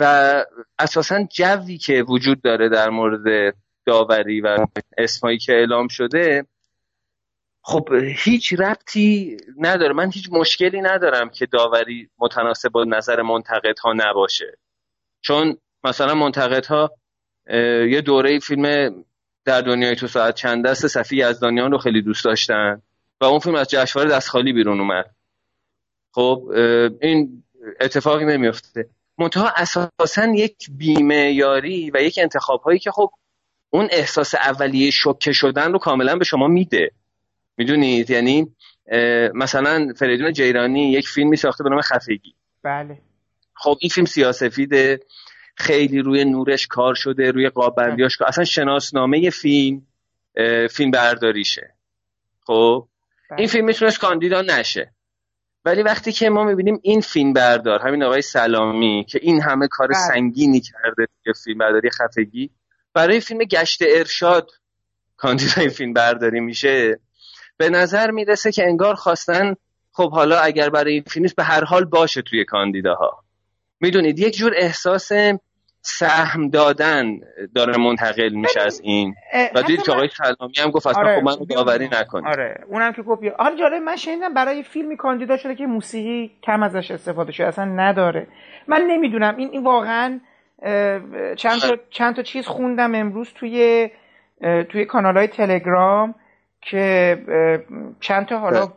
و اساسا جوی که وجود داره در مورد داوری و اسمایی که اعلام شده خب هیچ ربطی نداره. من هیچ مشکلی ندارم که داوری متناسب با نظر منتقدها نباشه. چون مثلا منتقدها یه دوره فیلم در دنیای تو ساعت چند دست صفی یزدانیان رو خیلی دوست داشتن و اون فیلم از جشنواره دست خالی بیرون اومد. خب این اتفاقی نمیفته منتها اساسا یک بیمه یاری و یک انتخاب هایی که خب اون احساس اولیه شوکه شدن رو کاملا به شما میده. می‌دونید؟ یعنی مثلا فریدون جیرانی یک فیلمی ساخته به نام خفگی. بله. خب این فیلم سیاسفیده. خیلی روی نورش کار شده روی قابندیاش کار اصلا شناسنامه فیلم فیلم برداریشه خب؟ این بله. فیلم می‌تونست کاندیدا نشه. ولی وقتی که ما می‌بینیم این فیلم بردار همین آقای سلامی که این همه کار بله. سنگینی کرده که فیلم برداری خفگی برای فیلم گشت ارشاد کاندیدای فیلم برداری میشه. به نظر می‌رسه که انگار خواستن خب حالا اگر برای این فیلم به هر حال باشه توی کاندیداها. می‌دونید یک جور احساس سهم دادن داره منتقل میشه از این. و دید که آقای سلامی هم گفت اصلا آره، خب من داوری نکنید آره اونم که گفت حالا جالب من شنیدم برای فیلمی کاندیدا شده که موسیقی کم ازش استفاده شده اصلا نداره. من نمی‌دونم این, این واقعا چند تا, چند تا چیز خوندم امروز توی توی کانال های تلگرام که چند تا حالا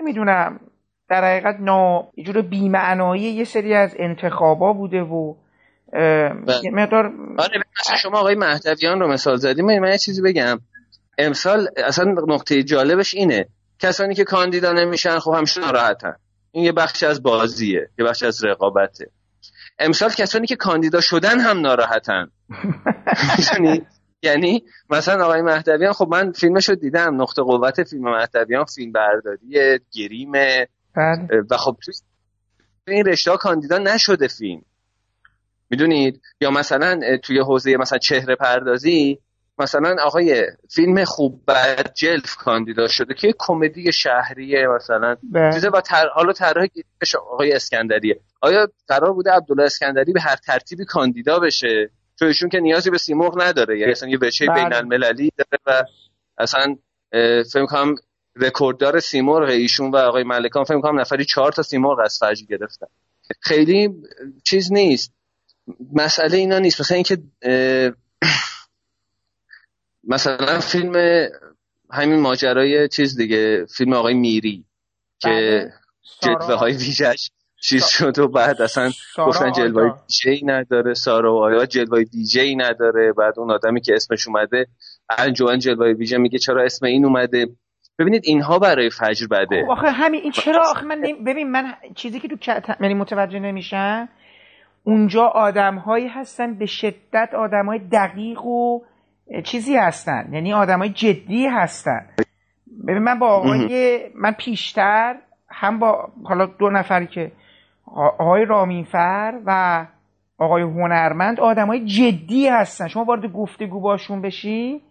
نمی‌دونم در حقیقت نا یه جور بیمعنایی یه سری از انتخابا بوده و بله. مقدار آره شما آقای مهدویان رو مثال زدیم من یه چیزی بگم. امسال اصلا نقطه جالبش اینه. کسانی که کاندیدا نمیشن خب همیشه ناراحتن. این یه بخشی از بازیه یه بخشی از رقابته. امسال کسانی که کاندیدا شدن هم ناراحتن. یعنی مثلا آقای مهدویان خب من فیلمش رو دیدم. نقطه قوت فیلم مهدویان فیلم برداری گریم بله. و خب توی این رشته کاندیدا نشده فیلم می‌دونید یا مثلا توی حوزه مثلا چهره پردازی مثلا آقای فیلم خوب بعد جلف کاندیدا شده که کمدی شهریه مثلا بله. چیزه با تر... حالا طرح آقای اسکندریه آیا قرار بوده عبدالله اسکندری به هر ترتیبی کاندیدا بشه چون ایشون که نیازی به سیمرغ نداره یعنی اصلا یه بچه بله. بین المللی داره و اصلا فکر کنم رکورددار سیمرغ ایشون و آقای ملکان فکر کنم نفری چهار تا سیمرغ از فجر گرفتن. خیلی چیز نیست. مسئله اینا نیست. مثلا اینکه مثلا فیلم همین ماجرای چیز دیگه فیلم آقای میری که بله. جدوه های ویژش چیز شد و بعد اصلا گفتن جلوه دیجی نداره سارا و آیا جلوه دیجی نداره. بعد اون آدمی که اسمش اومده انجوان جلوه ویژه میگه چرا اسم این اومده. ببینید اینها برای فجر بده. خب آخه همین این چرا؟ آخه من ببین من چیزی که تو یعنی متوجه نمیشم اونجا آدمهایی هستن به شدت آدمهای دقیق و چیزی هستن. یعنی آدمای جدی هستن. ببین من با آقای من پیشتر هم با حالا دو نفری که آقای رامینفر و آقای هنرمند آدمای جدی هستن. شما وارد گفتگو باشون بشی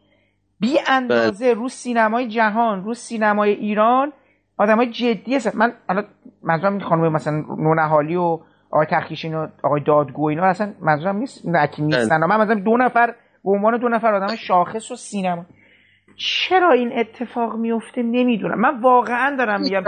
بی اندازه بله. رو سینمای جهان رو سینمای ایران آدمای جدی هستن. من الان منظورم خانم مثلا نونهالی و آقای تخیشین و آقای دادگو اینا اصلا منظورم نیست نکی نیستن. من مثلا دو نفر به عنوان دو نفر آدم شاخص و سینما. چرا این اتفاق میفته؟ نمی‌دونم. من واقعا دارم میگم.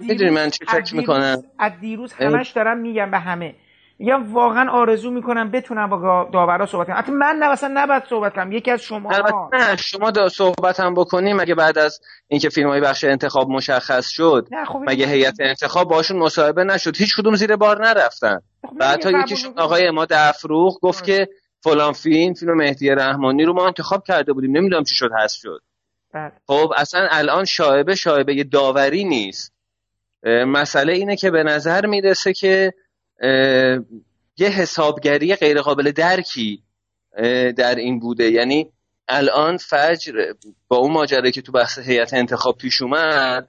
می‌دونی من چی فکر می‌کنم؟ از دیروز همش دارم میگم به همه. میگم واقعا آرزو می‌کنم بتونم با داورا صحبت کنم. حتی من نه اصلا نباید صحبت کنم. یکی از شما نه شما دا صحبت هم بکنیم مگه بعد از اینکه فیلم های بخش انتخاب مشخص شد. خب مگه هیئت انتخاب باشون مصاحبه نشد؟ هیچ کدوم زیر بار نرفتن. خب و حتی یکیشون آقای ما دفروغ گفت که فلان فیلم فیلم مهدی رحمانی رو ما انتخاب کرده بودیم. نمی‌دونم چی شد هست شد. بله. خب اصلا الان شایبه شایبه داوری نیست. مسئله اینه که به نظر می‌رسه که یه حسابگری غیرقابل درکی در این بوده. یعنی الان فجر با اون ماجرایی که تو بحث هیئت انتخاب پیش اومد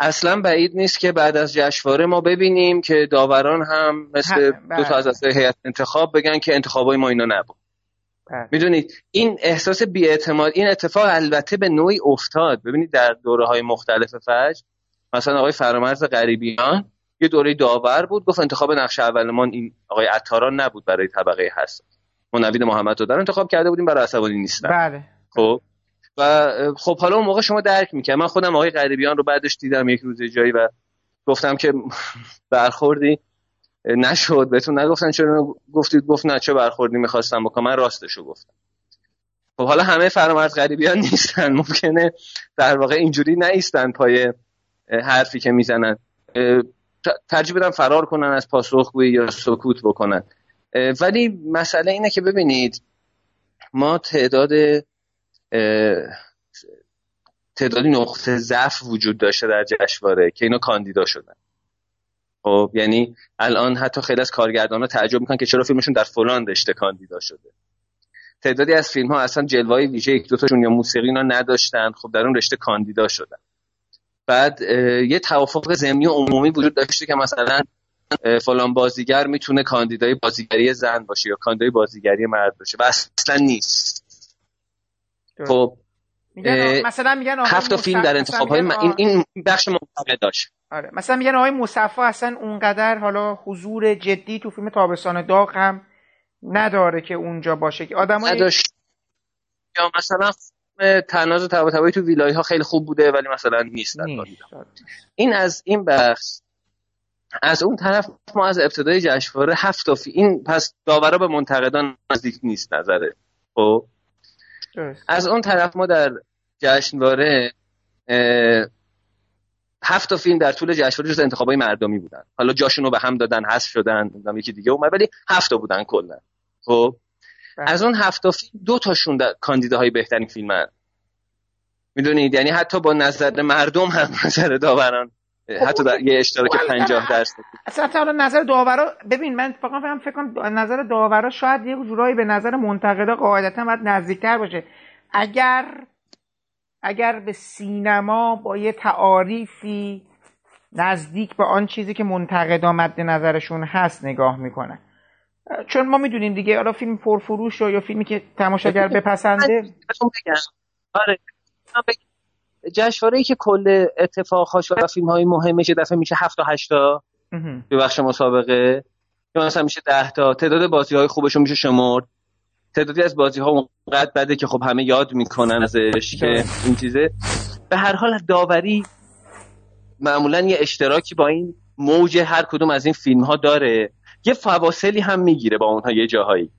اصلا بعید نیست که بعد از جشنواره ما ببینیم که داوران هم مثل دو تا از هیئت انتخاب بگن که انتخابای ما اینا نبود. بله. می‌دونید این احساس بیاعتماد این اتفاق البته به نوعی افتاد. ببینید در دوره های مختلف فجر مثلا آقای فرامرز غریبیان یه دوره داور بود گفت انتخاب نقش اولمان این آقای عطاران نبود برای طبقه هست. ما نوید محمد رو در انتخاب کرده بودیم برای عصبانی نیستن. بله. خب. و خب حالا اون موقع شما درک می‌کنم من خودم آقای غریبیان رو بعدش دیدم یک روز جایی و گفتم که برخوردی نشد. بهتون نگفتن چرا گفتید؟ گفت نه چه برخوردی می‌خواستم بکنم. من راستشو گفتم. خب حالا همه فرامرز غریبیان نیستن. ممکنه در واقع اینجوری نیستن پای حرفی که می‌زنن. ترجیح بدن فرار کنن از پاسخگویی یا سکوت بکنن. ولی مسئله اینه که ببینید ما تعداد تعدادی نقطه ضعف وجود داشته در جشنواره که اینا کاندیدا شدن. خب یعنی الان حتی خیلی از کارگردان تعجب می‌کنن که چرا فیلمشون در فلان رشته کاندیدا شده. تعدادی از فیلم ها اصلا جلوه ویژه یک دوتاشون یا موسیقی اینا نداشتن خب در اون رشته کاندیدا شدن. بعد یه توافق زمینی و عمومی وجود داشته که مثلا فلان بازیگر می‌تونه کاندیدای بازیگری زن باشه یا کاندیدای بازیگری مرد باشه و اصلا نیست. خب میگن مثلا میگن هفت تا فیلم در انتخاب های این این بخش منطقه داشت. آره. مثلا میگن آقای مصفا اصلا اونقدر حالا حضور جدی تو فیلم تابستان داغ هم نداره که اونجا باشه. که آدمای یا مثلا تناز و تبا تو ویلای ها خیلی خوب بوده ولی مثلا نیست, نیست. این از این بخش از اون طرف ما از ابتدای جشنواره هفت فی این پس داورا به منتقدان نزدیک نیست نظره. خب؟ از اون طرف ما در جشنواره هفت تا فیلم در طول جشنواره جز انتخابای مردمی بودن. حالا جاشون رو به هم دادن حذف شدن یکی دیگه اومد ولی هفت تا بودن کلا. خب. از اون هفت تا فیلم دو تاشون کاندیداهای بهترین فیلمن می‌دونید؟ یعنی حتی با نظر مردم هم نظر داوران. خب حتی در یه اشتراک 50 درصد. اصلا حالا نظر داورا ببین من فقط فهم فکر کنم نظر داورا شاید یه جورایی به نظر منتقدا قاعدتا باید نزدیکتر باشه. اگر اگر به سینما با یه تعاریفی نزدیک به آن چیزی که منتقدا مد نظرشون هست نگاه می‌کنه چون ما می‌دونیم دیگه حالا فیلم پرفروش یا فیلمی که تماشاگر بپسنده آره. جشنواره ای که کل اتفاقهاش و فیلم های مهمش دفعه میشه هفت تا هشتا به بخش مسابقه. یا مثلا میشه ده تا. تعداد بازی های خوبشون میشه شمرد. تعدادی از بازی ها اونقدر بده که خب همه یاد می‌کنن ازش که این چیزه. به هر حال داوری معمولا یه اشتراکی با این موج هر کدوم از این فیلم ها داره. یه فواصلی هم می‌گیره با اونها یه جاهایی.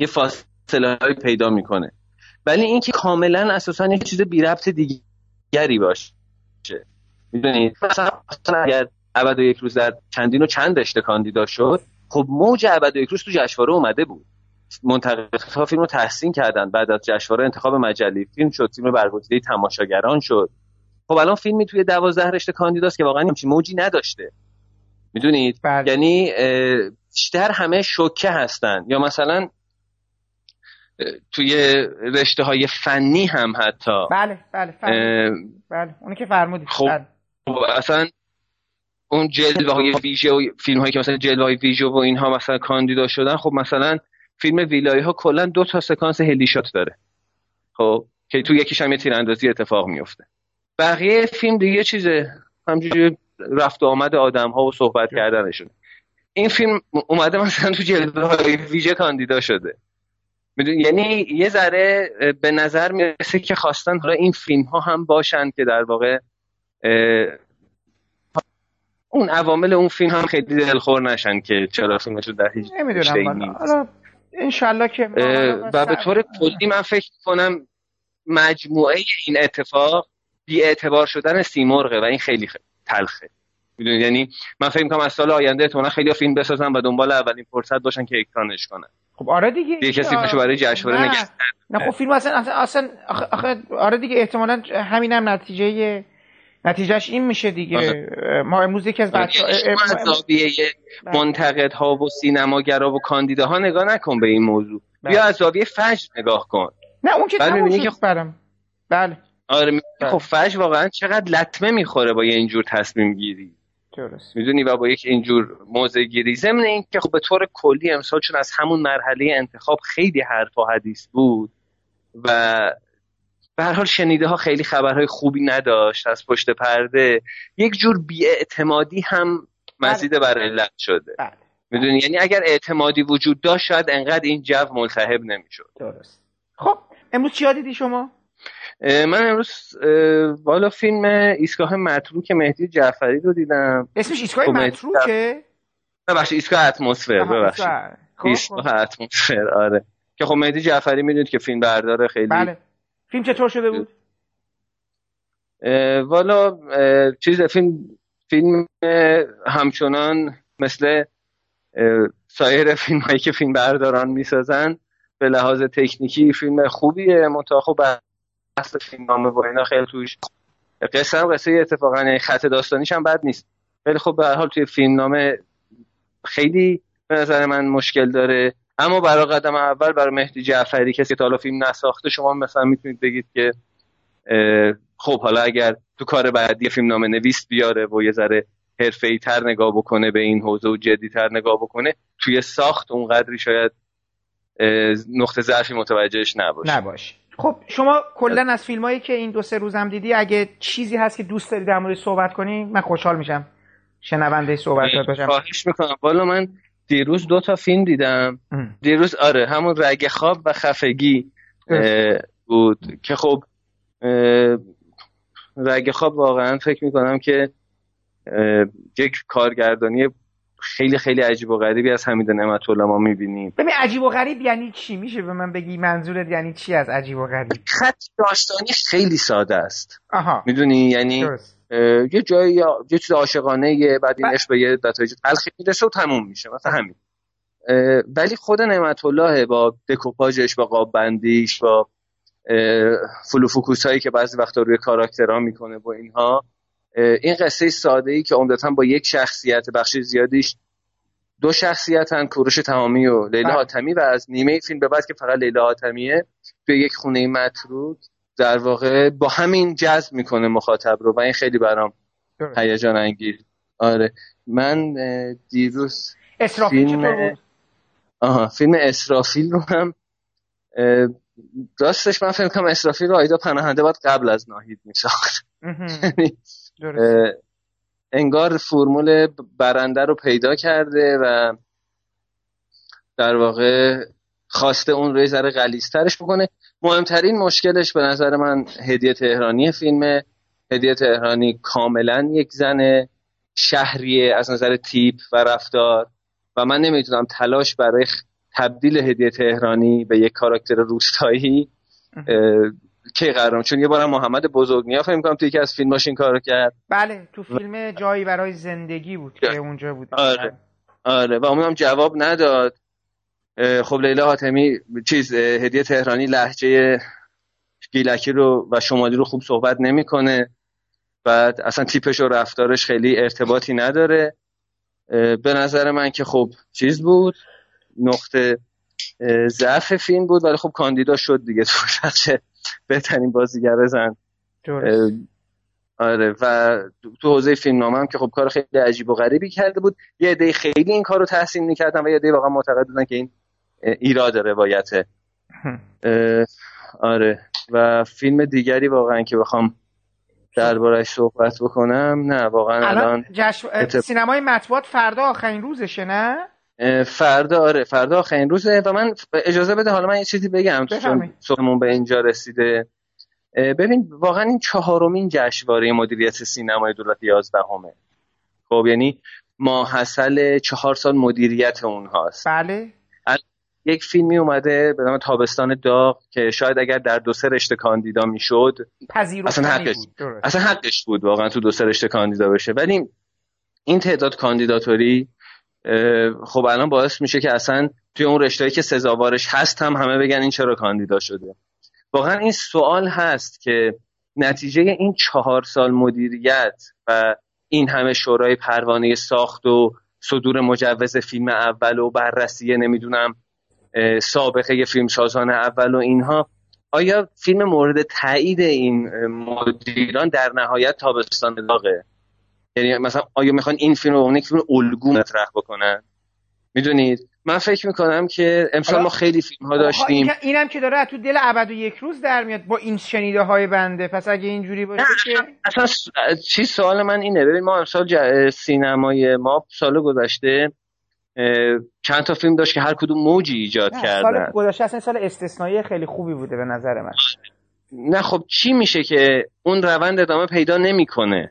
یه فاصله های پیدا می‌کنه. ولی اینکه کاملا اساسا یه چیز بی ربط دیگری باشه. می‌دونید مثلا اگر ابد و یک روز در چندین و چند رشته کاندیدا شد خب موج ابد و یک روز تو جشنواره اومده بود. منتقدها فیلم رو تحسین کردن. بعد از جشنواره انتخاب مجلی فیلم شد. فیلم برگزیده تماشاگران شد. خب الان فیلمی توی دوازده رشته کاندیداست که واقعا همچین موجی نداشته. می‌دونید؟ بله. یعنی بیشتر همه شوکه هستن. یا مثلا توی رشته های فنی هم حتی. بله بله بله اونی که فرمودید. خب, بله. خب اصلا اون جلوه های ویژه و فیلم هایی که مثلا جلوه های ویژه و اینها مثلا کاندیدا شدن خب مثلا فیلم ویلای ها کلا دو تا سکانس هلی شات داره. خب که تو یکیش هم یه تیراندازی اتفاق میفته بقیه فیلم دیگه چیزه؟ همجوری رفت و آمد آدم ها و صحبت کردنشون. این فیلم اومده مثلا تو جلوه های ویژه کاندیدا شده. یعنی یه ذره به نظر می‌رسه که خواستن حالا این فیلم ها هم باشن که در واقع اون عوامل اون فیلم هم خیلی دلخور نشن که چرا فیلمشو در هیچ نمی‌دونم انشالله که و به طور کلی من فکر کنم مجموعه این اتفاق بی اعتبار شدن سیمرغه و این خیلی. تلخه. می‌دونید یعنی من فکر می‌کنم از سال آینده احتمالاً خیلی فیلم بسازن و دنبال اولین فرصت باشن که اکرانش کنن. خب آره دیگه. یه کسی پشو برای جشنواره نگه نه خب فیلم اصلا اصلا آخه آره دیگه احتمالاً همین هم نتیجه نتیجهش این میشه دیگه. آره. ما امروز یکی از بچه زاویه بله. منتقد ها و سینماگرا و کاندیداها نگاه نکن به این موضوع. بله. بیا از زاویه فجر نگاه کن. نه اون که تموم شد برم بله. آره خب فجر واقعا چقدر لطمه می‌خوره با یه اینجور تصمیم گیری. می‌دونی و با یک اینجور موضع گیری. ضمن این که خب به طور کلی امسال چون از همون مرحله انتخاب خیلی حرف و حدیث بود و به هر حال شنیده ها خیلی خبرهای خوبی نداشت از پشت پرده یک جور بیاعتمادی هم مزید بله. بر علت شده. بله. می‌دونی یعنی اگر اعتمادی وجود داشت شاید انقدر این جو ملتهب نمی‌شد. درست. خب امروز چی دیدی شما؟ من امروز بالا فیلم ایستگاه متروک مهدی جعفری رو دیدم. اسمش ایستگاه خب، متروکه؟ ببخشید ایستگاه اتمسفر ببخشید. خب، ایستگاه خب. اتمسفر آره. که خب مهدی جعفری می‌دونید که فیلم برداره خیلی بله. فیلم چطور شده بود؟ والا چیز فیلم فیلم همچنان مثل سایر فیلم هایی که فیلم برداران می‌سازن به لحاظ تکنیکی فیلم خوبیه منتها خب بحث فیلمنامه و اینا خیلی توش. قصه هم قصه اتفاقا یعنی خط داستانیش هم بد نیست. ولی خب به هر حال توی فیلمنامه خیلی به نظر من مشکل داره. اما برای قدم اول برای مهدی جعفری کسی که حالا فیلم نساخته شما مثلا می‌تونید بگید که خب حالا اگر تو کار بعدی فیلم نامه نویس بیاره و یه ذره حرفه‌ای تر نگاه بکنه به این حوزه و جدی تر نگاه بکنه توی ساخت اونقدری شاید نقطه ضعفی متوجهش نباشه. نباشه. خب شما کلا از فیلم هایی که این دو سه روزم دیدی اگه چیزی هست که دوست داری در مورد صحبت کنی من خوشحال میشم شنونده صحبت باشم. خواهش می‌کنم. والا من دیروز دو تا فیلم دیدم. دیروز آره همون رگ خواب و خفگی بود که خب رگ خواب واقعا فکر می‌کنم که یک کارگردانی خیلی خیلی عجیب و غریبی از حمید نعمت الله ما می‌بینیم ببین عجیب و غریب یعنی چی؟ میشه به من بگی منظورت یعنی چی از عجیب و غریب؟ خط داستانی خیلی ساده است. آها. می‌دونی؟ یعنی یه جایی یه چیز عاشقانه یه بعد این عشق به یه نتایج تلخی می‌رسه و تموم میشه. مثلا همین. ولی خود نعمت الله با دکوپاژش با قاب بندیش با فلوفوکوس هایی که بعضی وقتا روی کاراکترها می‌کنه با اینها این قصه ساده ای که عمدتا با یک شخصیت بخش زیادیش دو شخصیتن کوروش تمامی و لیلا بله. حاتمی و از نیمه فیلم به بعد که فقط لیلا حاتمیه توی یک خونه متروک در واقع با همین جذب می‌کنه مخاطب رو و این خیلی برام هیجان انگیز. آره. من دیروز فیلم آها فیلم اسرافیل رو هم راستش من فکر کنم اسرافیل رو آیدا پناهنده باید قبل از ناهید میساخت. انگار فرمول برنده رو پیدا کرده و در واقع خواسته اون روی ذره غلیسترش بکنه. مهمترین مشکلش به نظر من هدیه تهرانی فیلمه. هدیه تهرانی کاملا یک زن شهریه از نظر تیپ و رفتار. و من نمی‌تونم تلاش برای تبدیل هدیه تهرانی به یک کاراکتر روستایی کی قرارم؟ چون یه بارم محمد بزرگنیا فکر می‌کنم تو یکی از فیلماش این کارو کرد. بله تو فیلم جایی برای زندگی بود که اونجا بود. آره. آره و اونم جواب نداد. خب لیلا حاتمی چیز هدیه تهرانی لحجه گیلکی رو و شمالی رو خوب صحبت نمی‌کنه. بعد اصلا تیپش و رفتارش خیلی ارتباطی نداره. به نظر من که خب چیز بود. نقطه ضعف فیلم بود ولی خب کاندیدا شد دیگه. تو بخش بهترین بازیگر زن. آره و تو حوزه فیلم نامه هم که خب کار خیلی عجیب و غریبی کرده بود. یه عده خیلی این کار رو تحسین می‌کردن و یه عده واقعا معتقد بودن که این ایراد روایته آره. و فیلم دیگری واقعا که بخوام دربارش صحبت بکنم نه واقعا الان, الان سینمای مطبوعات فردا آخرین روزشه نه؟ فردا آره فردا آخرین روزه و من اجازه بده حالا من یه چیزی بگم چون به اینجا رسیده. ببین واقعا این چهارمین جشنواره مدیریت سینمای دولت 11 همه خب یعنی ماحصل چهار سال مدیریت اونهاست بله. یک فیلمی اومده به نام تابستان داغ که شاید اگر در دو سه رشته کاندیدا می‌شد اصلا حقش بود. اصلا حقش بود واقعا تو دو سه رشته کاندیدا بشه. ولی این تعداد کاندیداتوری خب الان باعث میشه که اصلا توی اون رشتهایی که سزاوارش هست هم همه بگن این چرا کاندیدا شده. واقعا این سوال هست که نتیجه این چهار سال مدیریت و این همه شورای پروانه ساخت و صدور مجوز فیلم اول و بررسی نمی‌دونم سابقه فیلمسازان اول و اینها آیا فیلم مورد تایید این مدیران در نهایت تابستان داغه یعنی مثلا آیا می‌خوان این فیلم رو یک فیلم الگو مطرح بکنن؟ می‌دونید؟ من فکر می‌کنم که امسال ما خیلی فیلم ها داشتیم. اینم که داره تو دل ابد و یک روز در میاد با این شنیده های بنده. پس اگه اینجوری باشه که اصلا چی سوال من اینه. ببین ما امسال ج... سینمای ما سال گذشته چند تا فیلم داشت که هر کدوم موجی ایجاد کردن سال گذشته اصلا سال استثنایی خیلی خوبی بوده به نظر من. نه خب چی میشه که اون روند ادامه پیدا نمی‌کنه؟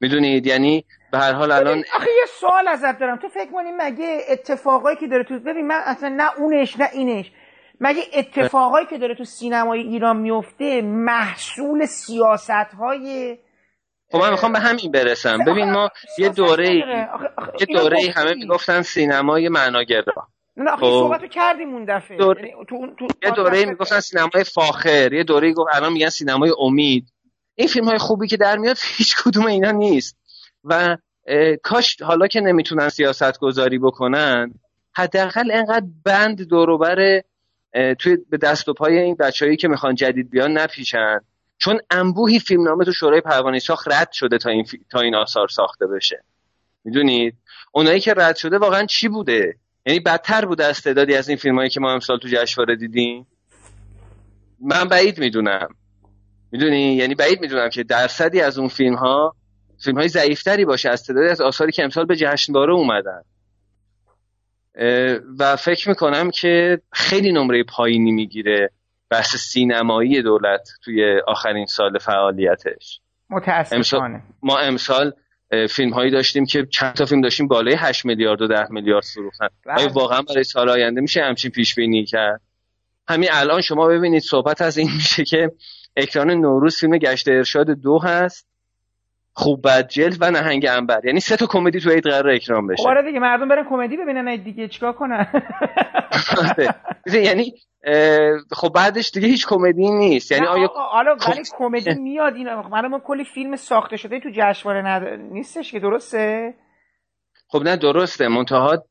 می‌دونید؟ یعنی به هر حال الان آخه یه سوال ازت دارم. تو فکر کنی مگه اتفاقایی که داره تو ببین من اصلا نه اونش نه اینش. مگه اتفاقایی که داره تو سینمای ایران میفته محصول سیاست های خب من می‌خوام به همین برسم. ببین ما یه دوره یه دوره همه می‌گفتن سینمای معناگرا. نه آخه خب. صحبت کردیم اون دفعه. دور... یعنی تو... تو... یه دوره می‌گفتن سینمای فاخر. یه دوره گفت الان میگن سینمای امید. این فیلم های خوبی که در میاد هیچ کدوم اینا نیست. و کاش حالا که نمی‌تونن سیاست گذاری بکنن حداقل انقدر بند دوروبر توی به دست و پای این بچههایی که می‌خوان جدید بیان نپیچن. چون انبوهی فیلمنامه تو شورای پروانه ساخت رد شده تا این, تا این آثار ساخته بشه. می‌دونید؟ اونایی که رد شده واقعا چی بوده؟ یعنی بدتر بوده از تعدادی از این فیلمایی که ما امسال تو جشنواره دیدیم؟ من بعید می‌دونم. می‌دونی؟ یعنی بعید می‌دونم که درصدی از اون فیلم ها فیلم های ضعیفتری باشه از تعدادی از آثاری که امسال به جشنواره اومدن. و فکر می‌کنم که خیلی نمره پایینی می‌گیره بحث سینمایی دولت توی آخرین سال فعالیتش. متاسفانه. ما امسال فیلم هایی داشتیم که چند تا فیلم داشتیم بالای 8 میلیارد و 10 میلیارد فروختن. بله. آیا واقعا برای سال آینده میشه همچین پیش بینی کرد؟ همین الان شما ببینید صحبت از این میشه که اکران نوروز فیلم گشت ارشاد دو هست. خوب بد جلد و نهنگ انبر یعنی سه تا کمدی تو عید قرار اکرام بشه. آره دیگه مردم برن کمدی ببینن دیگه. چیکار کنن؟ آره. یعنی خب بعدش دیگه هیچ کمدی نیست. یعنی آیا حالا خب... ولی کمدی میاد. این ما کلی فیلم ساخته شده تو جشنواره. نیستش که درسته؟ خب نه درسته. منتها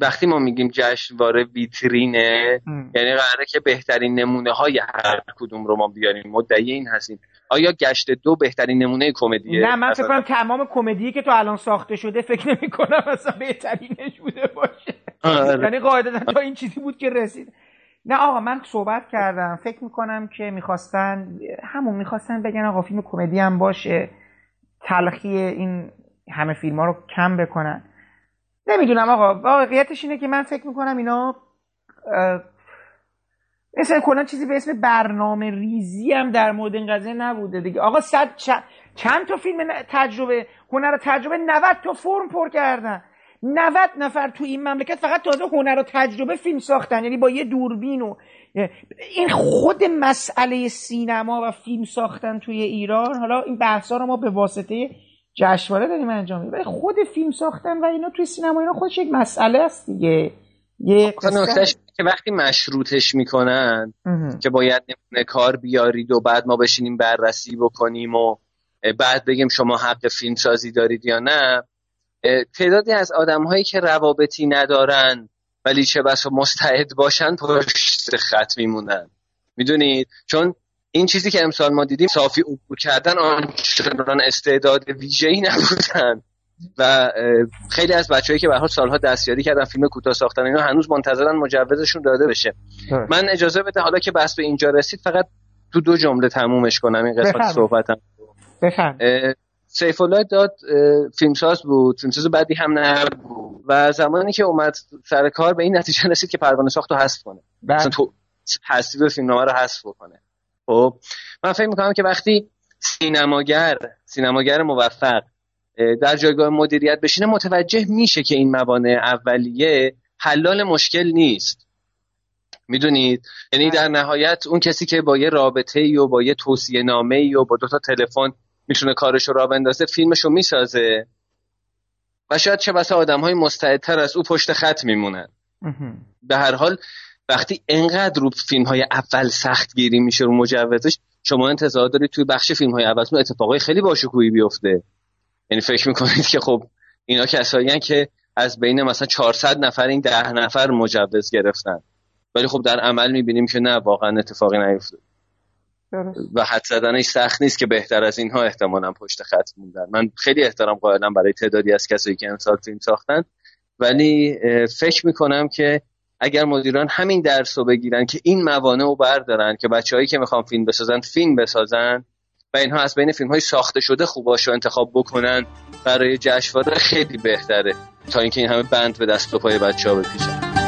وقتی ما میگیم جشنواره ویترینه یعنی قراره که بهترین نمونه های هر کدوم رو ما بیاریم. مدعی این هستیم. آیا گشت دو بهترین نمونه کمدیه؟ نه من فکر کنم تمام کمدی که تو الان ساخته شده فکر نمی کنم اصلا بهترینش بوده باشه. آره. یعنی قاعدتا تا این چیزی بود که رسید. نه آقا من صحبت کردم. فکر می‌کنم که می‌خواستن همون می‌خواستن بگن آقا فیلم کمدی هم باشه. تلخی این همه فیلم ها رو کم بکنن. نمی‌دونم آقا واقعیتش اینه که من فکر می‌کنم اینا مثل کلا چیزی به اسم برنامه ریزی هم در مورد این قضیه نبوده دیگه. آقا صد چند تا فیلم تجربه هنر تجربه 90 تا فرم پر کردن. 90 نفر تو این مملکت فقط تازه هنر و تجربه فیلم ساختن یعنی با یه دوربین و این خود مسئله سینما و فیلم ساختن توی ایران. حالا این بحثا رو ما به واسطه جشنواره داریم انجام میدیم. ولی خود فیلم ساختن و اینا توی سینما اینا خودش یک مسئله است دیگه. یه که وقتی مشروطش می‌کنن که باید نمونه کار بیارید و بعد ما بشینیم بررسی بکنیم و بعد بگیم شما حق فیلم سازی دارید یا نه تعدادی از آدم هایی که روابطی ندارن ولی چه بسا مستعد باشن پشت خط میمونن. می‌دونید؟ چون این چیزی که امسال ما دیدیم صافی عبور کردن آنچنان استعداد ویژه‌ای نبودن. و خیلی از بچه‌ای که به حال سالها دستیاری کردن فیلم کوتاه ساختن اینا هنوز منتظرن مجوزشون داده بشه. من اجازه بده حالا که بحث به اینجا رسید فقط تو دو جمله تمومش کنم این قسمت صحبتم. بفهم سیف الله داد فیلمساز بود فیلمساز بعدی هم نبود. و زمانی که اومد سر کار به این نتیجه رسید که پروانه ساخت رو حذف کنه. بله. مثلا تو تصویر فیلمنامه رو حذف بکنه. خب من فکر می‌کنم که وقتی سینماگر سینماگر موفق در جایگاه مدیریت بشینه متوجه میشه که این موانع اولیه حلال مشکل نیست. می‌دونید؟ یعنی در نهایت اون کسی که با یه رابطه ای و با یه توصیه نامه ای و با دو تا تلفن می‌تونه کارش رو را بندازه فیلمش رو می‌سازه. و شاید چه بسا آدم های مستعدتر از او پشت خط میمونن. به هر حال وقتی انقدر رو فیلم های اول سخت گیری میشه رو مجوزش شما انتظار دارید توی بخش فیلم های اول اتفاقای خیلی باشکوهی بیفته. یعنی فکر می‌کنید که خب اینا کسایی که از بین مثلا 400 نفر این ده نفر مجوز گرفتن. ولی خب در عمل می‌بینیم که نه واقعا اتفاقی نیفتاد. و حد زدنش سخت نیست که بهتر از اینها احتمالا پشت خط موندن. من خیلی احترام قائلم برای تعدادی از کسایی که امسال فیلم ساختن. ولی فکر می‌کنم که اگر مدیران همین درس رو بگیرن که این موانع رو بردارن که بچههایی که می‌خوان فیلم بسازن فیلم بسازن و اینها از بین فیلم های ساخته شده خوباش رو انتخاب بکنن برای جشنواره خیلی بهتره تا اینکه این همه بند به دست و پای بچه ها بپیچن.